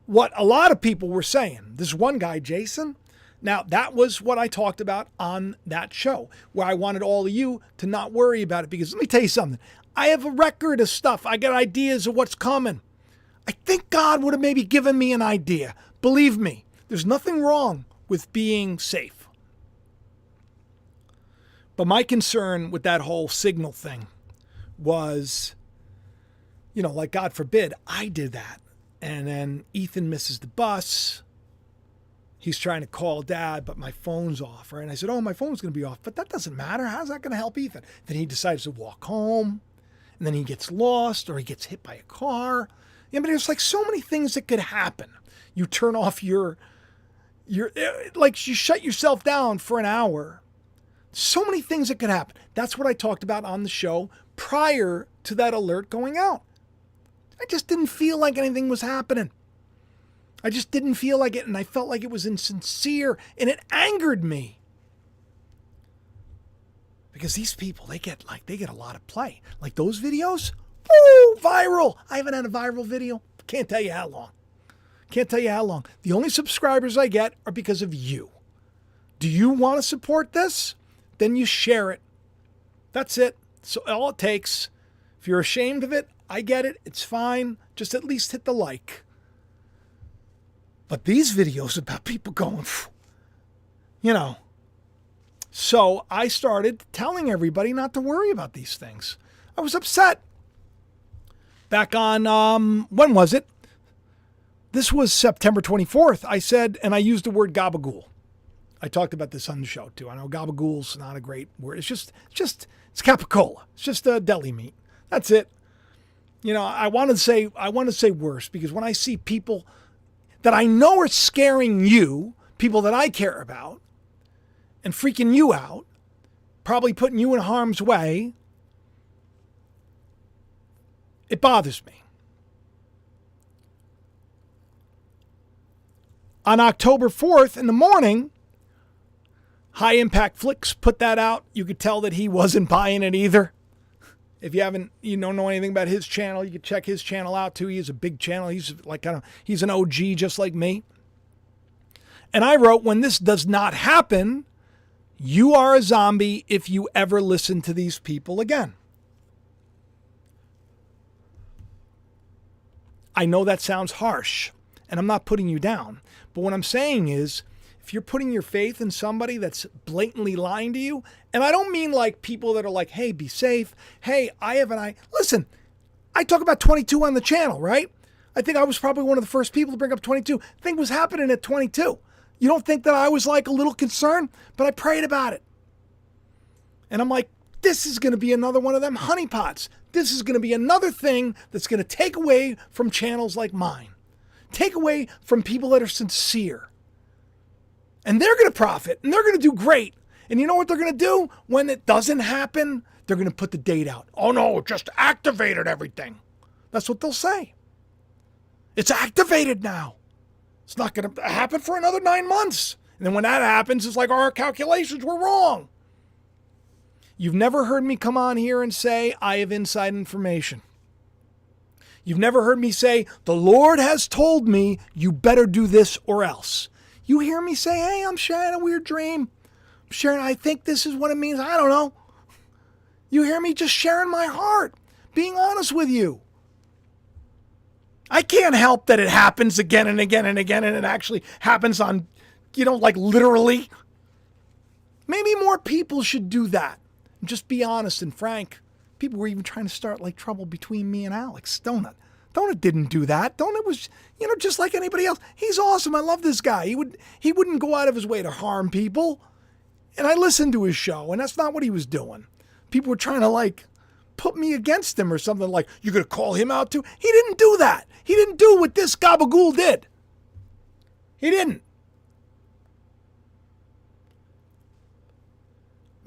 what a lot of people were saying. This one guy, Jason, now, that was what I talked about on that show, where I wanted all of you to not worry about it. Because let me tell you something I have a record of stuff, I got ideas of what's coming. I think God would have maybe given me an idea. Believe me, there's nothing wrong with being safe. But my concern with that whole signal thing was, you know, like God forbid I did that. And then Ethan misses the bus he's trying to call dad, but my phone's off, right? And I said, Oh, my phone's going to be off, but that doesn't matter. How's that going to help Ethan? Then he decides to walk home, and then he gets lost or he gets hit by a car. Yeah, but there's like so many things that could happen. You turn off your, your, eh, like you shut yourself down for an hour. So many things that could happen. That's what I talked about on the show prior to that alert going out. I just didn't feel like anything was happening. I just didn't feel like it, and I felt like it was insincere, and it angered me. Because these people, they get like they get a lot of play. Like those videos, woo, viral. I haven't had a viral video. Can't tell you how long. Can't tell you how long. The only subscribers I get are because of you. Do you want to support this? Then you share it. That's it. So all it takes. If you're ashamed of it, I get it. It's fine. Just at least hit the like. But these videos about people going, you know. So I started telling everybody not to worry about these things. I was upset. Back on, um, when was it? This was September 24th. I said, and I used the word gabagool. I talked about this on the show too. I know gabagool's not a great word. It's just, just, it's capicola. It's just a deli meat. That's it. You know, I want to say, I want to say worse because when I see people that I know are scaring you, people that I care about, and freaking you out, probably putting you in harm's way, it bothers me. On October 4th in the morning, High Impact Flicks put that out. You could tell that he wasn't buying it either. If you haven't, you don't know anything about his channel, you can check his channel out too. He's a big channel. He's like kind of he's an OG just like me. And I wrote, when this does not happen, you are a zombie if you ever listen to these people again. I know that sounds harsh, and I'm not putting you down. But what I'm saying is, if you're putting your faith in somebody that's blatantly lying to you, and I don't mean like people that are like, hey, be safe. Hey, I have an eye. Listen, I talk about 22 on the channel, right? I think I was probably one of the first people to bring up 22. Thing was happening at 22. You don't think that I was like a little concerned, but I prayed about it. And I'm like, this is going to be another one of them honeypots. This is going to be another thing that's going to take away from channels like mine, take away from people that are sincere and they're going to profit and they're going to do great. And you know what they're going to do when it doesn't happen? They're going to put the date out. Oh no, just activated everything. That's what they'll say. It's activated now. It's not going to happen for another nine months. And then when that happens, it's like our calculations were wrong. You've never heard me come on here and say, I have inside information. You've never heard me say, The Lord has told me you better do this or else. You hear me say, Hey, I'm sharing a weird dream. I'm sharing, I think this is what it means. I don't know. You hear me just sharing my heart, being honest with you. I can't help that it happens again and again and again, and it actually happens on, you know, like literally. Maybe more people should do that. Just be honest and frank. People were even trying to start like trouble between me and Alex. Donut. Donut didn't do that. Donut was, you know, just like anybody else. He's awesome. I love this guy. He would he wouldn't go out of his way to harm people. And I listened to his show, and that's not what he was doing. People were trying to like put me against him or something like, you're gonna call him out too? He didn't do that. He didn't do what this gabagool did. He didn't.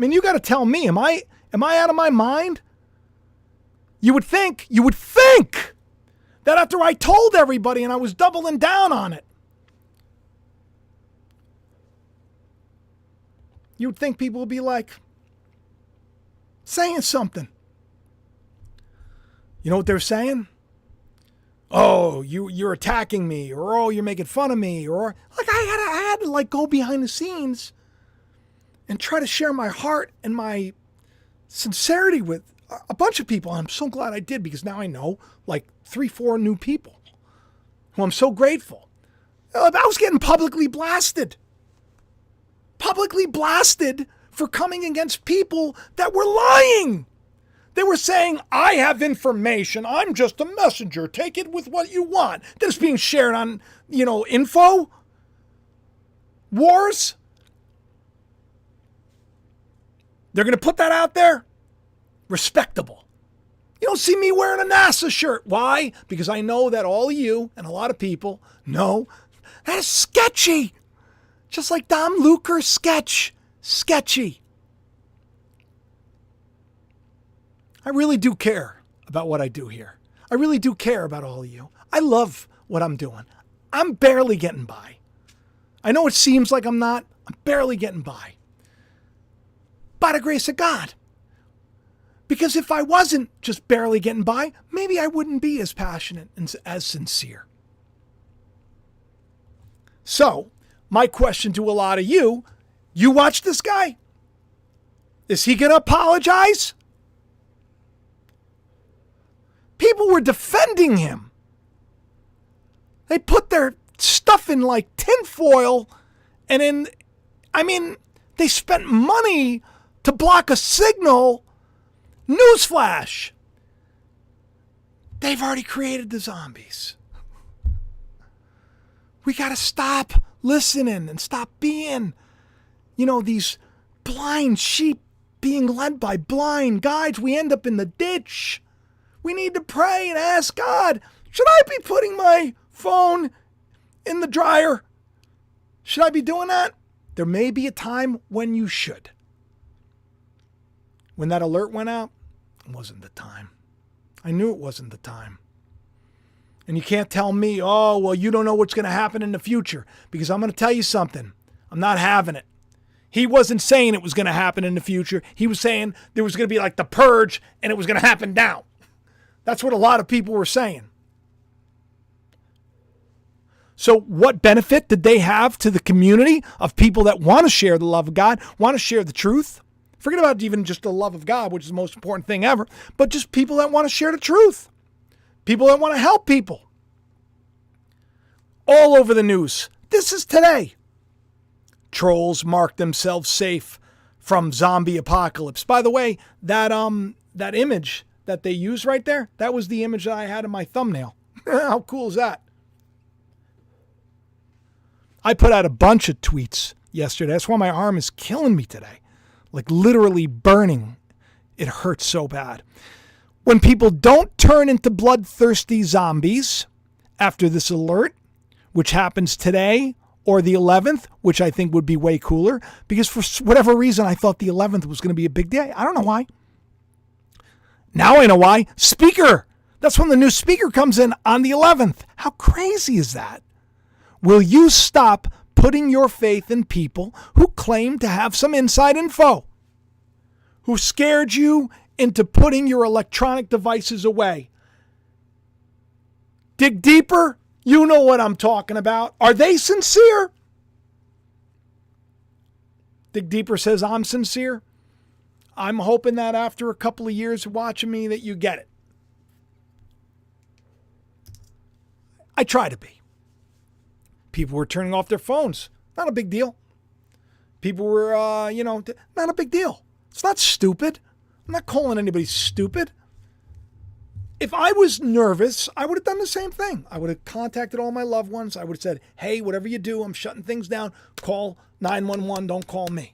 Mean, you got to tell me, am I am I out of my mind? You would think, you would think that after I told everybody and I was doubling down on it, you would think people would be like saying something. You know what they're saying? Oh, you you're attacking me, or oh, you're making fun of me, or like I had to, I had to like go behind the scenes and try to share my heart and my sincerity with a bunch of people. I'm so glad I did because now I know like three, four new people who I'm so grateful. Uh, I was getting publicly blasted. Publicly blasted for coming against people that were lying. They were saying, I have information. I'm just a messenger. Take it with what you want. That is being shared on, you know, info. Wars. They're going to put that out there? Respectable. You don't see me wearing a NASA shirt. Why? Because I know that all of you and a lot of people know that is sketchy. Just like Dom Lucre's sketch. Sketchy. I really do care about what I do here. I really do care about all of you. I love what I'm doing. I'm barely getting by. I know it seems like I'm not. I'm barely getting by by the grace of God. Because if I wasn't just barely getting by, maybe I wouldn't be as passionate and as sincere. So, my question to a lot of you you watch this guy? Is he going to apologize? People were defending him. They put their stuff in like tinfoil and in, I mean, they spent money to block a signal. Newsflash! They've already created the zombies. We got to stop listening and stop being, you know, these blind sheep being led by blind guides. We end up in the ditch. We need to pray and ask God should I be putting my phone in the dryer? Should I be doing that? There may be a time when you should. When that alert went out, it wasn't the time. I knew it wasn't the time. And you can't tell me, oh, well, you don't know what's going to happen in the future, because I'm going to tell you something. I'm not having it. He wasn't saying it was going to happen in the future. He was saying there was going to be like the purge and it was going to happen now. That's what a lot of people were saying. So, what benefit did they have to the community of people that want to share the love of God, want to share the truth? Forget about even just the love of God, which is the most important thing ever, but just people that want to share the truth, people that want to help people. All over the news. This is today. Trolls mark themselves safe from zombie apocalypse. By the way, that um that image that they use right there, that was the image that I had in my thumbnail. How cool is that? I put out a bunch of tweets yesterday. That's why my arm is killing me today like literally burning. It hurts so bad. When people don't turn into bloodthirsty zombies after this alert, which happens today or the 11th, which I think would be way cooler, because for whatever reason, I thought the 11th was going to be a big day. I don't know why. Now I know why. Speaker. That's when the new speaker comes in on the 11th. How crazy is that? Will you stop putting your faith in people who claim to have some inside info? Who scared you into putting your electronic devices away? Dig deeper. You know what I'm talking about. Are they sincere? Dig deeper says I'm sincere. I'm hoping that after a couple of years of watching me that you get it. I try to be. People were turning off their phones. Not a big deal. People were, uh, you know, not a big deal. It's not stupid. I'm not calling anybody stupid. If I was nervous, I would have done the same thing. I would have contacted all my loved ones. I would have said, hey, whatever you do, I'm shutting things down. Call 911. Don't call me.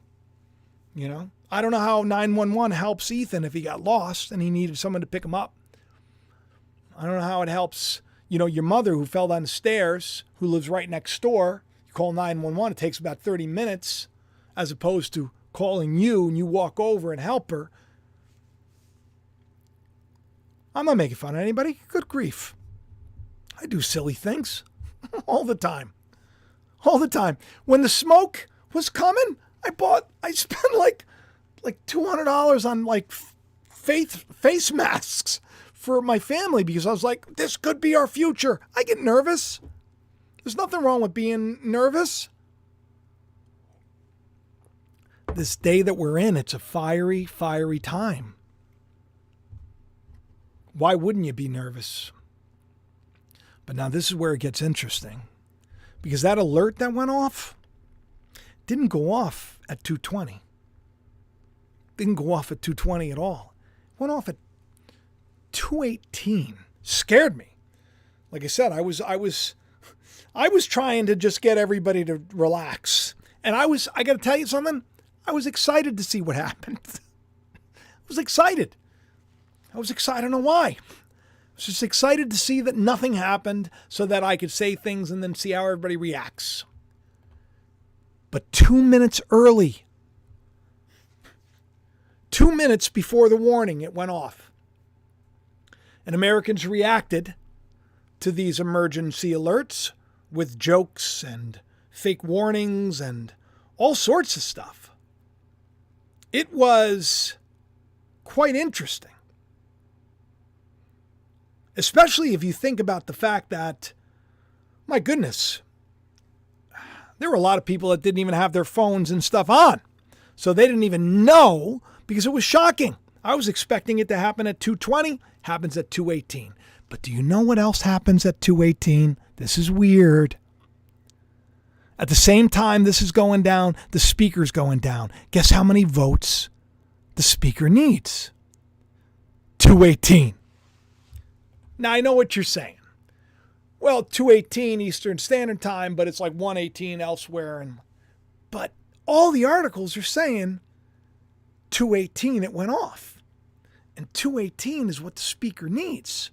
You know, I don't know how 911 helps Ethan if he got lost and he needed someone to pick him up. I don't know how it helps, you know, your mother who fell down the stairs, who lives right next door. You call 911, it takes about 30 minutes as opposed to calling you and you walk over and help her. I'm not making fun of anybody. Good grief. I do silly things all the time. All the time. When the smoke was coming, I bought, I spent like like $200 on like faith face masks for my family because I was like, this could be our future. I get nervous. There's nothing wrong with being nervous. This day that we're in, it's a fiery, fiery time. Why wouldn't you be nervous? But now this is where it gets interesting. Because that alert that went off didn't go off at 220 didn't go off at 220 at all. Went off at 218. Scared me. Like I said, I was I was I was trying to just get everybody to relax. And I was I got to tell you something. I was excited to see what happened. I was excited. I was excited. I don't know why. I was just excited to see that nothing happened so that I could say things and then see how everybody reacts. But two minutes early, Two minutes before the warning, it went off. And Americans reacted to these emergency alerts with jokes and fake warnings and all sorts of stuff. It was quite interesting. Especially if you think about the fact that, my goodness, there were a lot of people that didn't even have their phones and stuff on. So they didn't even know because it was shocking. I was expecting it to happen at 220, happens at 218. But do you know what else happens at 218? This is weird. At the same time this is going down, the speaker's going down. Guess how many votes the speaker needs? 218. Now I know what you're saying. Well, 218 Eastern Standard Time, but it's like 118 elsewhere and but all the articles are saying 218 it went off. And 218 is what the speaker needs.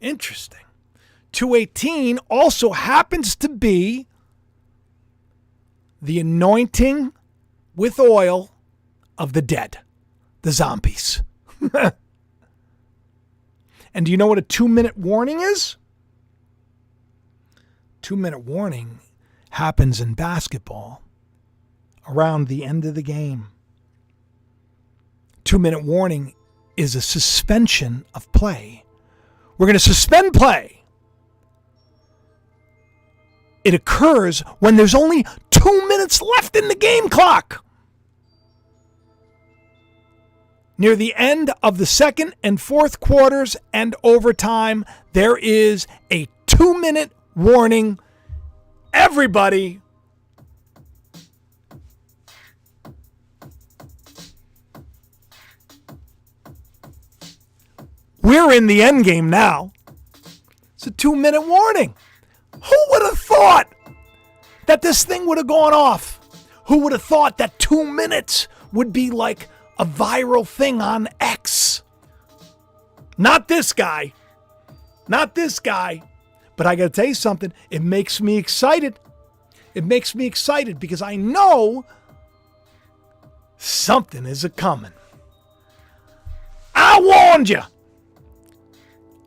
Interesting. 218 also happens to be the anointing with oil of the dead, the zombies. and do you know what a two minute warning is? Two minute warning happens in basketball around the end of the game two minute warning is a suspension of play. We're going to suspend play. It occurs when there's only two minutes left in the game clock. Near the end of the second and fourth quarters and overtime, there is a two minute warning. Everybody We're in the end game now. It's a two minute warning. Who would have thought that this thing would have gone off? Who would have thought that two minutes would be like a viral thing on X? Not this guy. Not this guy. But I got to tell you something. It makes me excited. It makes me excited because I know something is a coming. I warned you.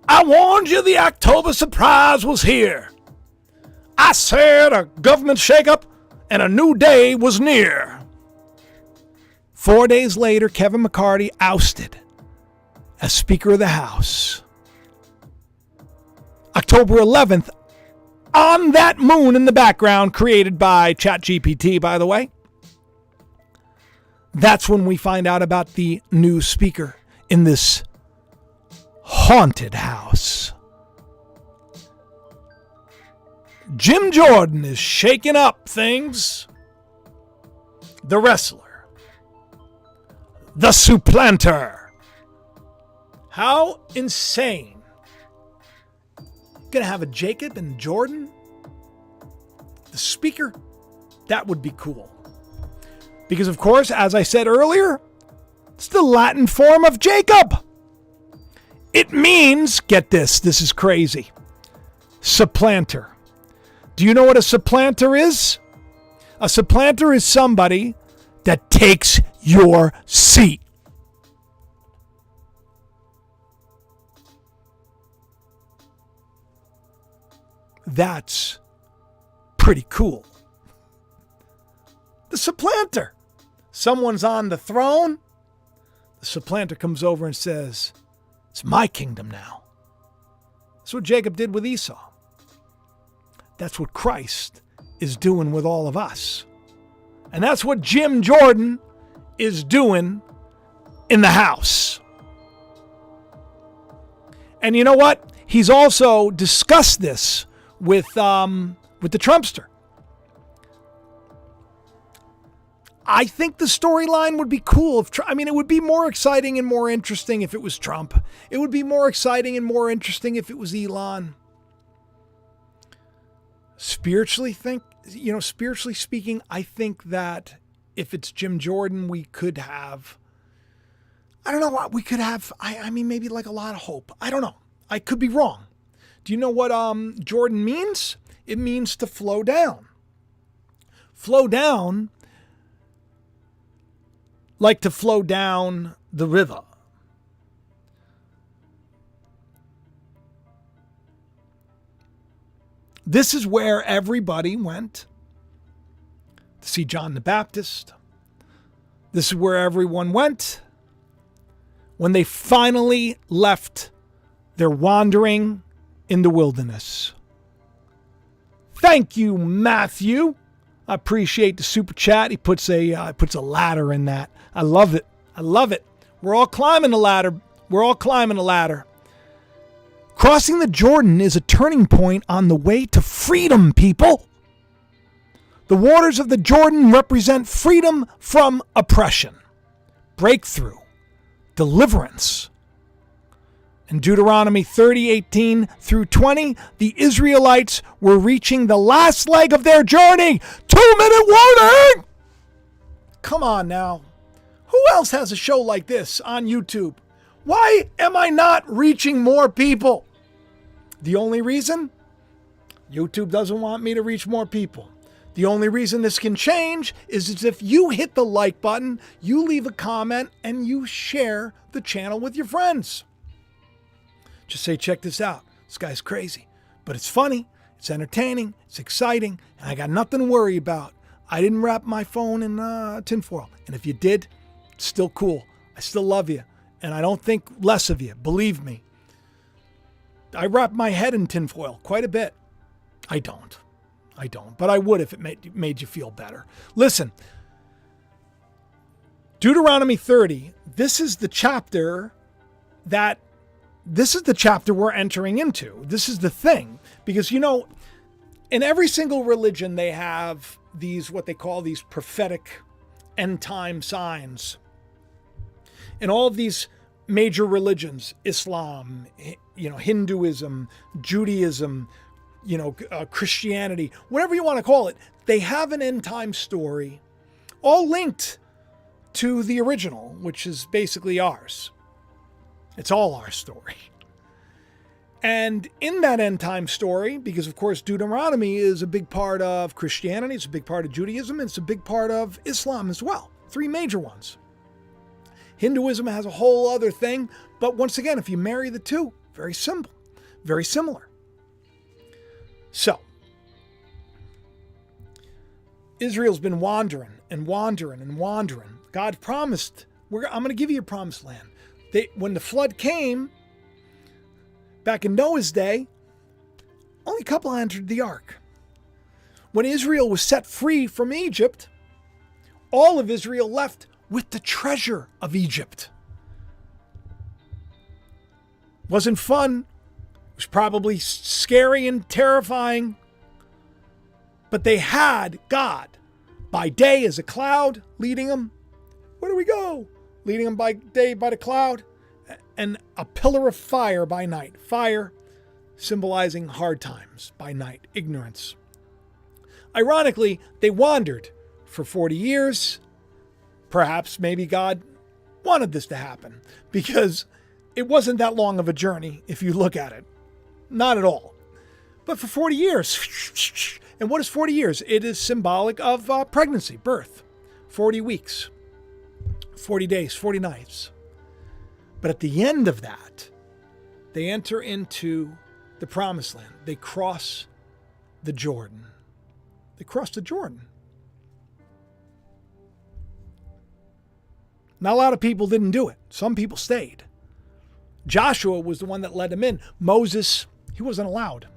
I warned you the October surprise was here. I said a government shakeup and a new day was near. Four days later, Kevin McCarthy ousted as Speaker of the House. October 11th, on that moon in the background, created by ChatGPT, by the way, that's when we find out about the new speaker in this haunted house. Jim Jordan is shaking up things. The wrestler. The supplanter. How insane. Gonna have a Jacob and Jordan? The speaker? That would be cool. Because, of course, as I said earlier, it's the Latin form of Jacob. It means, get this, this is crazy, supplanter. Do you know what a supplanter is? A supplanter is somebody that takes your seat. That's pretty cool. The supplanter. Someone's on the throne. The supplanter comes over and says, It's my kingdom now. That's what Jacob did with Esau. That's what Christ is doing with all of us. And that's what Jim Jordan is doing in the house. And you know what? He's also discussed this with um, with the Trumpster. I think the storyline would be cool if I mean it would be more exciting and more interesting if it was Trump. It would be more exciting and more interesting if it was Elon. Spiritually think, you know, spiritually speaking, I think that if it's Jim Jordan, we could have I don't know what we could have I, I mean maybe like a lot of hope. I don't know. I could be wrong. Do you know what um, Jordan means? It means to flow down. Flow down like to flow down the river. This is where everybody went to see John the Baptist. This is where everyone went when they finally left their wandering in the wilderness. Thank you, Matthew. I appreciate the super chat. He puts a uh, puts a ladder in that. I love it. I love it. We're all climbing the ladder. We're all climbing the ladder. Crossing the Jordan is a turning point on the way to freedom, people. The waters of the Jordan represent freedom from oppression, breakthrough, deliverance. In Deuteronomy 30, 18 through 20, the Israelites were reaching the last leg of their journey. Two minute warning! Come on now. Who else has a show like this on YouTube? Why am I not reaching more people? The only reason? YouTube doesn't want me to reach more people. The only reason this can change is if you hit the like button, you leave a comment, and you share the channel with your friends. Just say, check this out. This guy's crazy, but it's funny, it's entertaining, it's exciting, and I got nothing to worry about. I didn't wrap my phone in uh, tinfoil. And if you did, still cool. I still love you. And I don't think less of you. Believe me. I wrap my head in tinfoil quite a bit. I don't. I don't. But I would if it made, made you feel better. Listen, Deuteronomy 30, this is the chapter that this is the chapter we're entering into. This is the thing. Because, you know, in every single religion, they have these, what they call these prophetic end time signs. In all of these major religions, Islam, you know, Hinduism, Judaism, you know, uh, Christianity, whatever you want to call it, they have an end time story, all linked to the original, which is basically ours. It's all our story. And in that end time story, because of course Deuteronomy is a big part of Christianity, it's a big part of Judaism, it's a big part of Islam as well. Three major ones. Hinduism has a whole other thing, but once again, if you marry the two, very simple. very similar. So, Israel's been wandering and wandering and wandering. God promised, I'm going to give you a promised land. They, when the flood came, back in Noah's day, only a couple entered the ark. When Israel was set free from Egypt, all of Israel left with the treasure of Egypt. Wasn't fun. It was probably scary and terrifying. But they had God by day as a cloud leading them. Where do we go? Leading them by day by the cloud, and a pillar of fire by night. Fire symbolizing hard times by night, ignorance. Ironically, they wandered for 40 years. Perhaps maybe God wanted this to happen because it wasn't that long of a journey if you look at it. Not at all. But for 40 years, and what is 40 years? It is symbolic of uh, pregnancy, birth. 40 weeks, 40 days, 40 nights. But at the end of that, they enter into the promised land. They cross the Jordan. They cross the Jordan. Not a lot of people didn't do it. Some people stayed. Joshua was the one that led them in. Moses, he wasn't allowed.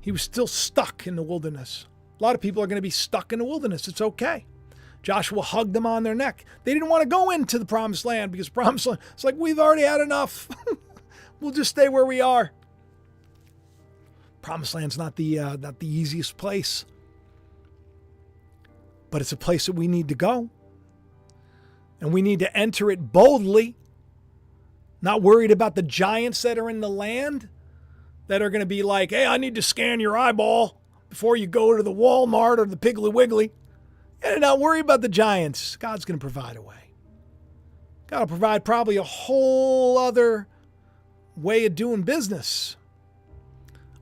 He was still stuck in the wilderness. A lot of people are going to be stuck in the wilderness. It's okay. Joshua hugged them on their neck. They didn't want to go into the promised land because promised land, it's like, we've already had enough. we'll just stay where we are. Promised land's not the, uh, not the easiest place, but it's a place that we need to go. And we need to enter it boldly, not worried about the giants that are in the land that are going to be like, hey, I need to scan your eyeball before you go to the Walmart or the Piggly Wiggly. And not worry about the giants. God's going to provide a way. God will provide probably a whole other way of doing business.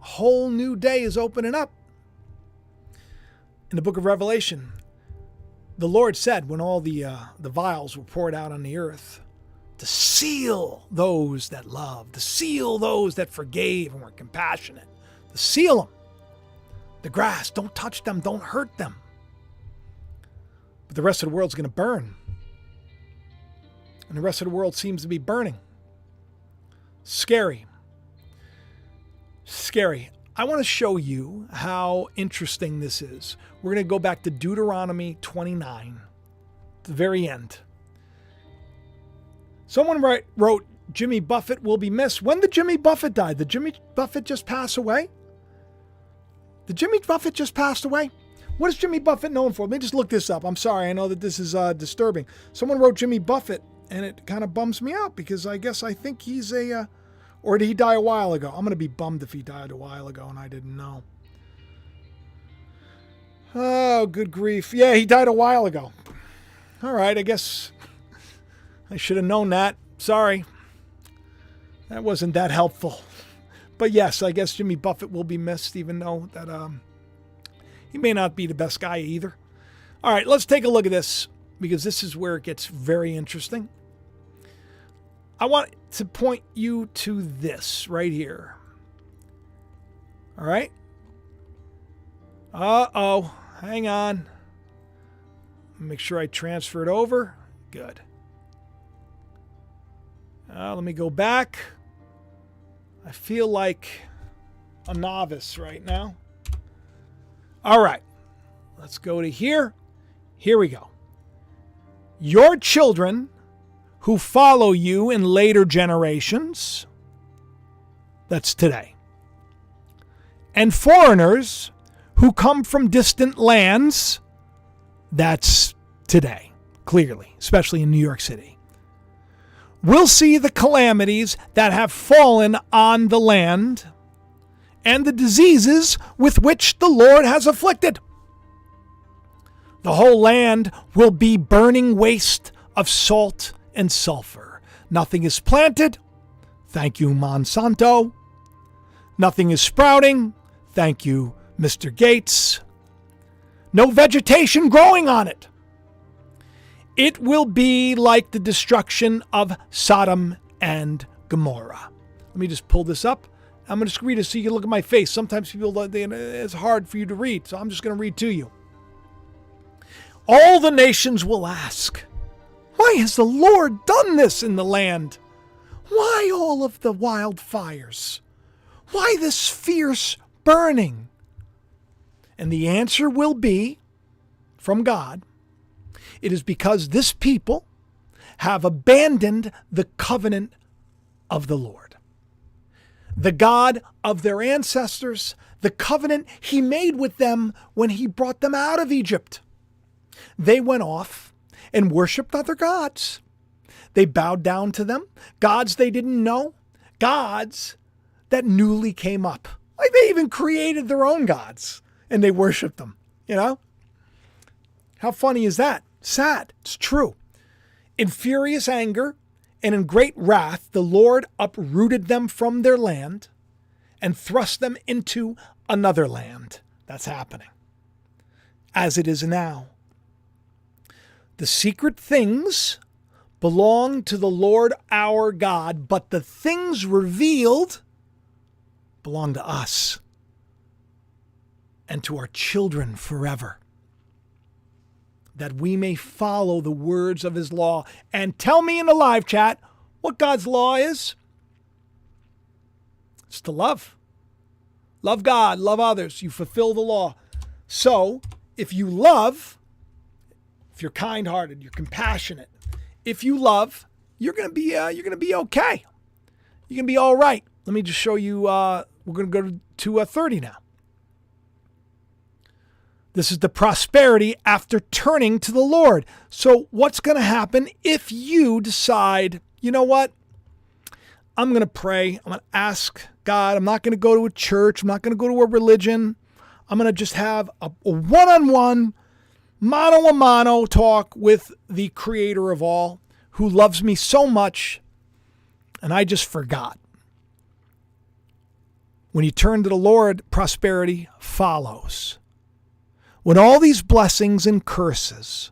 A whole new day is opening up. In the book of Revelation, the Lord said when all the, uh, the vials were poured out on the earth, to seal those that loved, to seal those that forgave and were compassionate, to seal them. The grass, don't touch them, don't hurt them. But the rest of the world's going to burn. And the rest of the world seems to be burning. Scary. Scary. I want to show you how interesting this is. We're going to go back to Deuteronomy 29, the very end. Someone write, wrote, Jimmy Buffett will be missed. When did Jimmy Buffett die? Did Jimmy Buffett just pass away? Did Jimmy Buffett just pass away? What is Jimmy Buffett known for? Let me just look this up. I'm sorry. I know that this is uh, disturbing. Someone wrote Jimmy Buffett, and it kind of bums me out because I guess I think he's a. Uh, or did he die a while ago? I'm going to be bummed if he died a while ago and I didn't know. Oh, good grief. Yeah, he died a while ago. All right, I guess I should have known that. Sorry. That wasn't that helpful. But yes, I guess Jimmy Buffett will be missed, even though that um, he may not be the best guy either. All right, let's take a look at this because this is where it gets very interesting. I want to point you to this right here. All right. Uh oh. Hang on. Make sure I transfer it over. Good. Uh, let me go back. I feel like a novice right now. All right, let's go to here. Here we go. Your children who follow you in later generations, that's today, and foreigners who come from distant lands, that's today, clearly, especially in New York City. Will see the calamities that have fallen on the land and the diseases with which the Lord has afflicted. The whole land will be burning waste of salt and sulfur. Nothing is planted. Thank you, Monsanto. Nothing is sprouting. Thank you, Mr. Gates. No vegetation growing on it. It will be like the destruction of Sodom and Gomorrah. Let me just pull this up I'm going to read it so you can look at my face. Sometimes people, it's hard for you to read, so I'm just going to read to you. All the nations will ask, Why has the Lord done this in the land? Why all of the wildfires? Why this fierce burning? And the answer will be from God it is because this people have abandoned the covenant of the Lord. The God of their ancestors, the covenant he made with them when he brought them out of Egypt. They went off and worshiped other gods. They bowed down to them, gods they didn't know, gods that newly came up. Like they even created their own gods and they worshiped them, you know? How funny is that? Sad. It's true. In furious anger and in great wrath, the Lord uprooted them from their land and thrust them into another land. That's happening. As it is now. The secret things belong to the Lord our God, but the things revealed belong to us and to our children forever that we may follow the words of his law. And tell me in the live chat what God's law is. It's to love. Love God, love others. You fulfill the law. So, if you love, if you're kind-hearted, you're compassionate, if you love, you're gonna be uh, you're gonna be okay. You're gonna be all right. Let me just show you. Uh, we're gonna go to, uh, 30 now. This is the prosperity after turning to the Lord. So, what's going to happen if you decide, you know what? I'm going to pray. I'm going to ask God. I'm not going to go to a church. I'm not going to go to a religion. I'm going to just have a one on one, mano a mano talk with the creator of all who loves me so much. And I just forgot. When you turn to the Lord, prosperity follows. When all these blessings and curses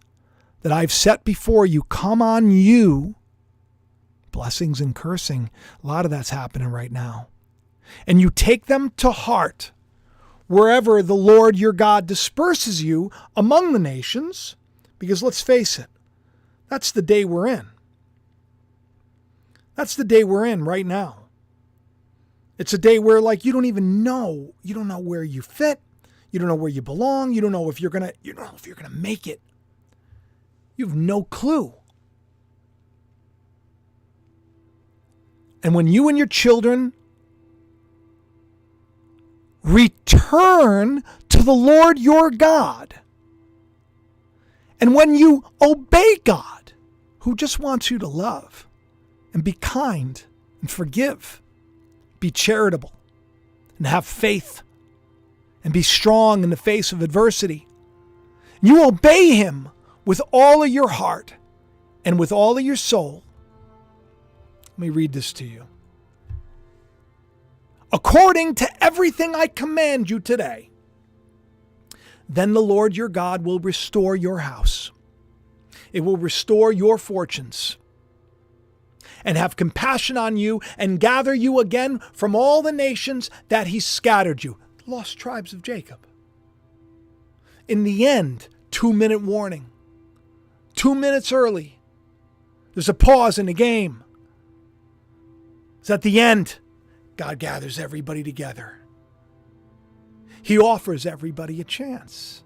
that I've set before you come on you, blessings and cursing, a lot of that's happening right now, and you take them to heart wherever the Lord your God disperses you among the nations, because let's face it, that's the day we're in. That's the day we're in right now. It's a day where, like, you don't even know, you don't know where you fit. You don't know where you belong. You don't know if you're gonna you don't know if you're gonna make it. You have no clue. And when you and your children return to the Lord your God, and when you obey God, who just wants you to love and be kind and forgive, be charitable, and have faith and be strong in the face of adversity. You obey him with all of your heart and with all of your soul. Let me read this to you. According to everything I command you today, then the Lord your God will restore your house. It will restore your fortunes and have compassion on you and gather you again from all the nations that he scattered you lost tribes of Jacob. In the end, two minute warning. Two minutes early. There's a pause in the game. It's at the end. God gathers everybody together. He offers everybody a chance.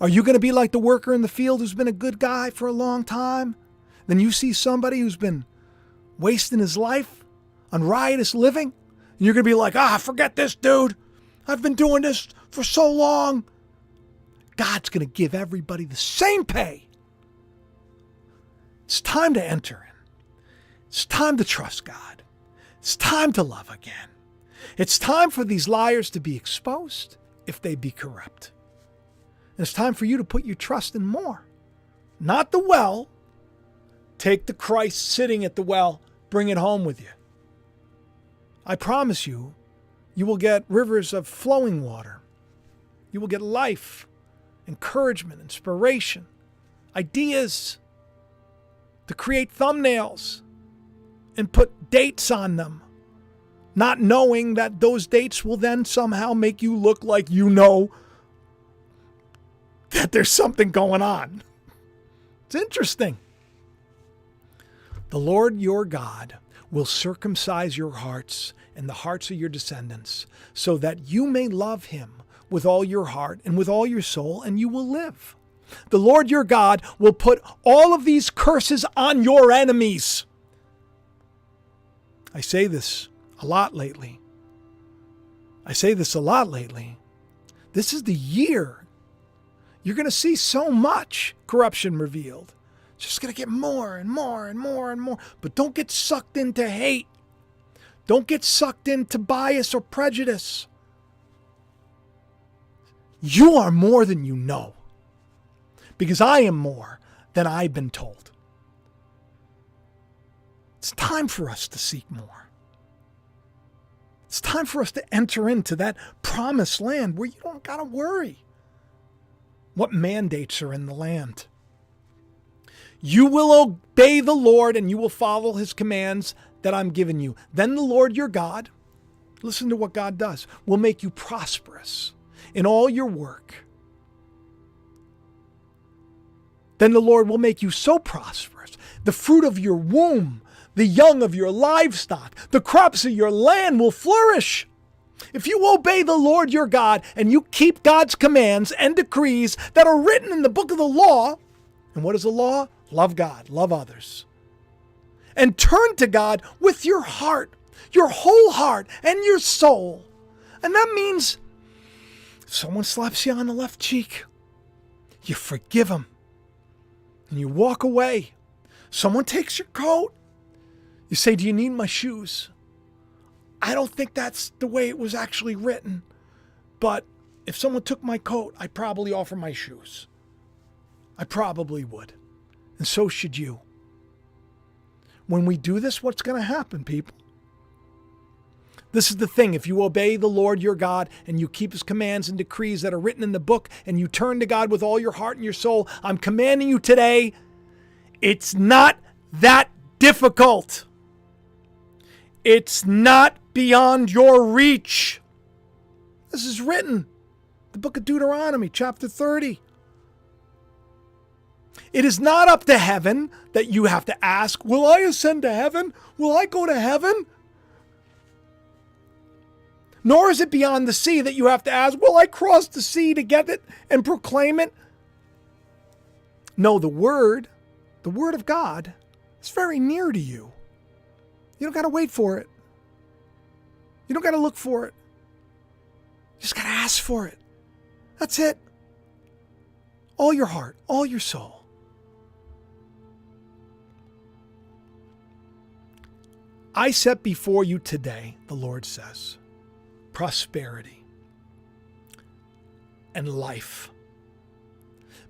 Are you going to be like the worker in the field who's been a good guy for a long time? Then you see somebody who's been wasting his life on riotous living, and you're going to be like, ah, forget this dude. I've been doing this for so long. God's going to give everybody the same pay. It's time to enter in. It's time to trust God. It's time to love again. It's time for these liars to be exposed if they be corrupt. And it's time for you to put your trust in more. Not the well. Take the Christ sitting at the well, bring it home with you. I promise you, you will get rivers of flowing water. You will get life, encouragement, inspiration, ideas to create thumbnails and put dates on them not knowing that those dates will then somehow make you look like you know that there's something going on. It's interesting. The Lord your God will circumcise your hearts and the hearts of your descendants, so that you may love him with all your heart and with all your soul, and you will live. The Lord your God will put all of these curses on your enemies. I say this a lot lately. I say this a lot lately. This is the year you're going to see so much corruption revealed. It's just going to get more and more and more and more. But don't get sucked into hate. Don't get sucked into bias or prejudice. You are more than you know. Because I am more than I've been told. It's time for us to seek more. It's time for us to enter into that promised land where you don't got to worry what mandates are in the land. You will obey the Lord and you will follow his commands that I'm giving you. Then the Lord your God, listen to what God does, will make you prosperous in all your work. Then the Lord will make you so prosperous, the fruit of your womb the young of your livestock, the crops of your land will flourish. If you obey the Lord your God and you keep God's commands and decrees that are written in the book of the law, and what is the law? Love God, love others. And turn to God with your heart, your whole heart, and your soul. And that means if someone slaps you on the left cheek, you forgive them, and you walk away. Someone takes your coat, you say, Do you need my shoes? I don't think that's the way it was actually written. But if someone took my coat, I'd probably offer my shoes. I probably would. And so should you. When we do this, what's going to happen, people? This is the thing. If you obey the Lord your God and you keep his commands and decrees that are written in the book and you turn to God with all your heart and your soul, I'm commanding you today, it's not that difficult. It's not beyond your reach. This is written, the book of Deuteronomy, chapter 30. It is not up to heaven that you have to ask, Will I ascend to heaven? Will I go to heaven? Nor is it beyond the sea that you have to ask, Will I cross the sea to get it and proclaim it? No, the Word, the Word of God, is very near to you. You don't got to wait for it. You don't got to look for it. You just got to ask for it. That's it. All your heart, all your soul. I set before you today, the Lord says, prosperity and life.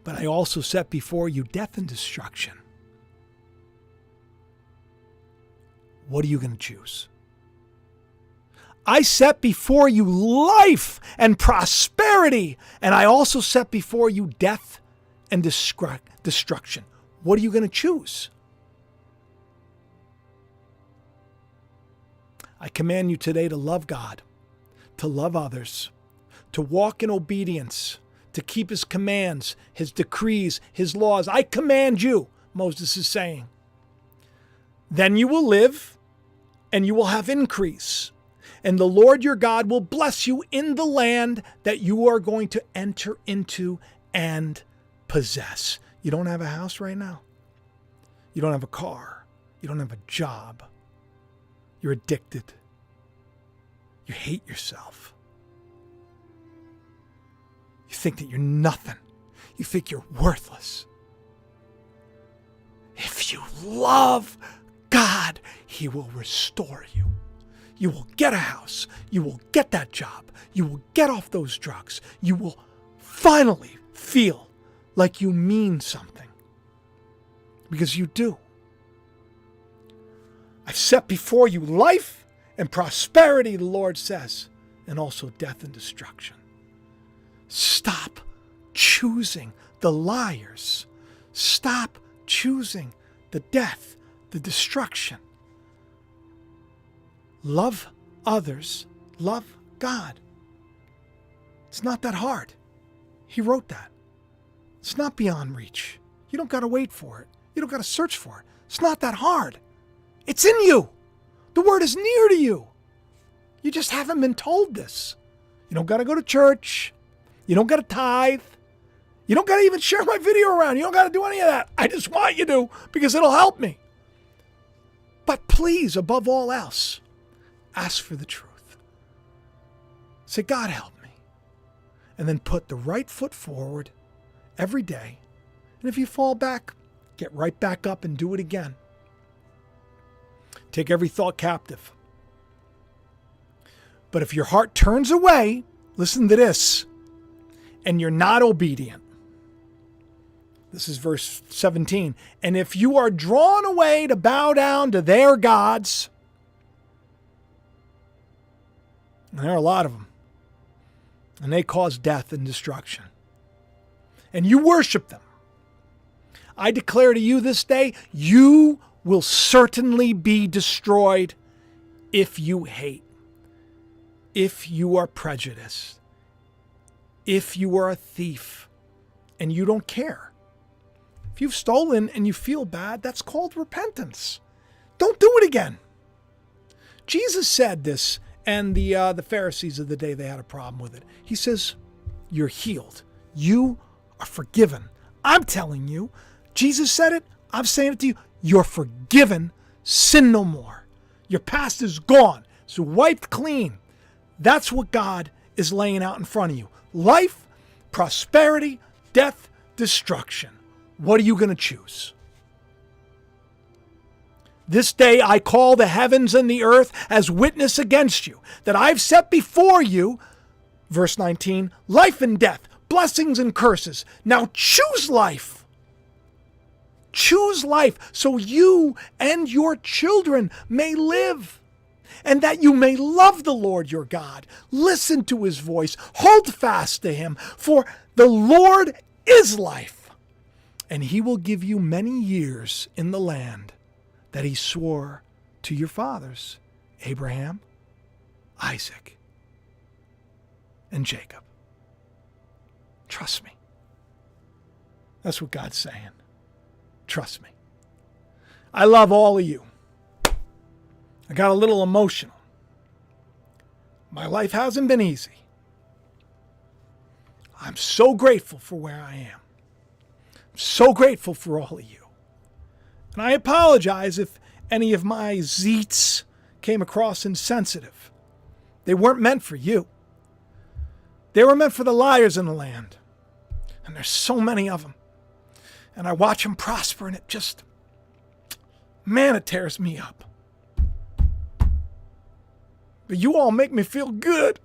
But I also set before you death and destruction. What are you going to choose? I set before you life and prosperity, and I also set before you death and destruction. What are you going to choose? I command you today to love God, to love others, to walk in obedience, to keep his commands, his decrees, his laws. I command you, Moses is saying. Then you will live and you will have increase. And the Lord your God will bless you in the land that you are going to enter into and possess. You don't have a house right now. You don't have a car. You don't have a job. You're addicted. You hate yourself. You think that you're nothing. You think you're worthless. If you love God, He will restore you. You will get a house. You will get that job. You will get off those drugs. You will finally feel like you mean something. Because you do. I've set before you life and prosperity, the Lord says, and also death and destruction. Stop choosing the liars. Stop choosing the death the destruction. Love others love God. It's not that hard. He wrote that. It's not beyond reach. You don't got to wait for it. You don't got to search for it. It's not that hard. It's in you. The word is near to you. You just haven't been told this. You don't got to go to church. You don't got to tithe. You don't got to even share my video around. You don't got to do any of that. I just want you to because it'll help me. But please, above all else, ask for the truth. Say, God, help me. And then put the right foot forward every day. And if you fall back, get right back up and do it again. Take every thought captive. But if your heart turns away, listen to this, and you're not obedient. This is verse 17. And if you are drawn away to bow down to their gods, and there are a lot of them, and they cause death and destruction, and you worship them, I declare to you this day, you will certainly be destroyed if you hate, if you are prejudiced, if you are a thief, and you don't care. If you've stolen and you feel bad, that's called repentance. Don't do it again. Jesus said this, and the uh, the Pharisees of the day they had a problem with it. He says, "You're healed. You are forgiven." I'm telling you, Jesus said it. I'm saying it to you. You're forgiven. Sin no more. Your past is gone. It's wiped clean. That's what God is laying out in front of you. Life, prosperity, death, destruction. What are you going to choose? This day I call the heavens and the earth as witness against you, that I've set before you, verse 19, life and death, blessings and curses. Now choose life. Choose life so you and your children may live, and that you may love the Lord your God. Listen to his voice, hold fast to him, for the Lord is life, and he will give you many years in the land that he swore to your fathers, Abraham, Isaac, and Jacob. Trust me. That's what God's saying. Trust me. I love all of you. I got a little emotional. My life hasn't been easy. I'm so grateful for where I am. So grateful for all of you. And I apologize if any of my zeets came across insensitive. They weren't meant for you. They were meant for the liars in the land. And there's so many of them. And I watch them prosper, and it just, man, it tears me up. But you all make me feel good.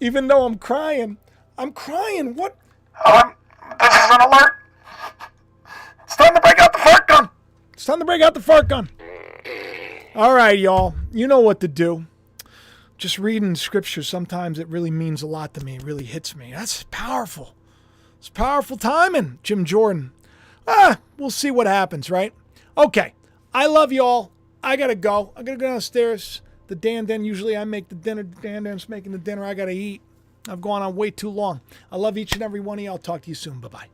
Even though I'm crying. I'm crying. What? Um, this is an alert. It's time to break out the fart gun. It's time to break out the fart gun. All right, y'all. You know what to do. Just reading scripture, sometimes it really means a lot to me. It really hits me. That's powerful. It's powerful timing, Jim Jordan. Ah, we'll see what happens, right? Okay. I love y'all. I gotta go. I gotta go downstairs. The Dan Den, usually I make the dinner. Dan Den's making the dinner. I gotta eat. I've gone on way too long. I love each and every one of y'all. Talk to you soon. Bye bye.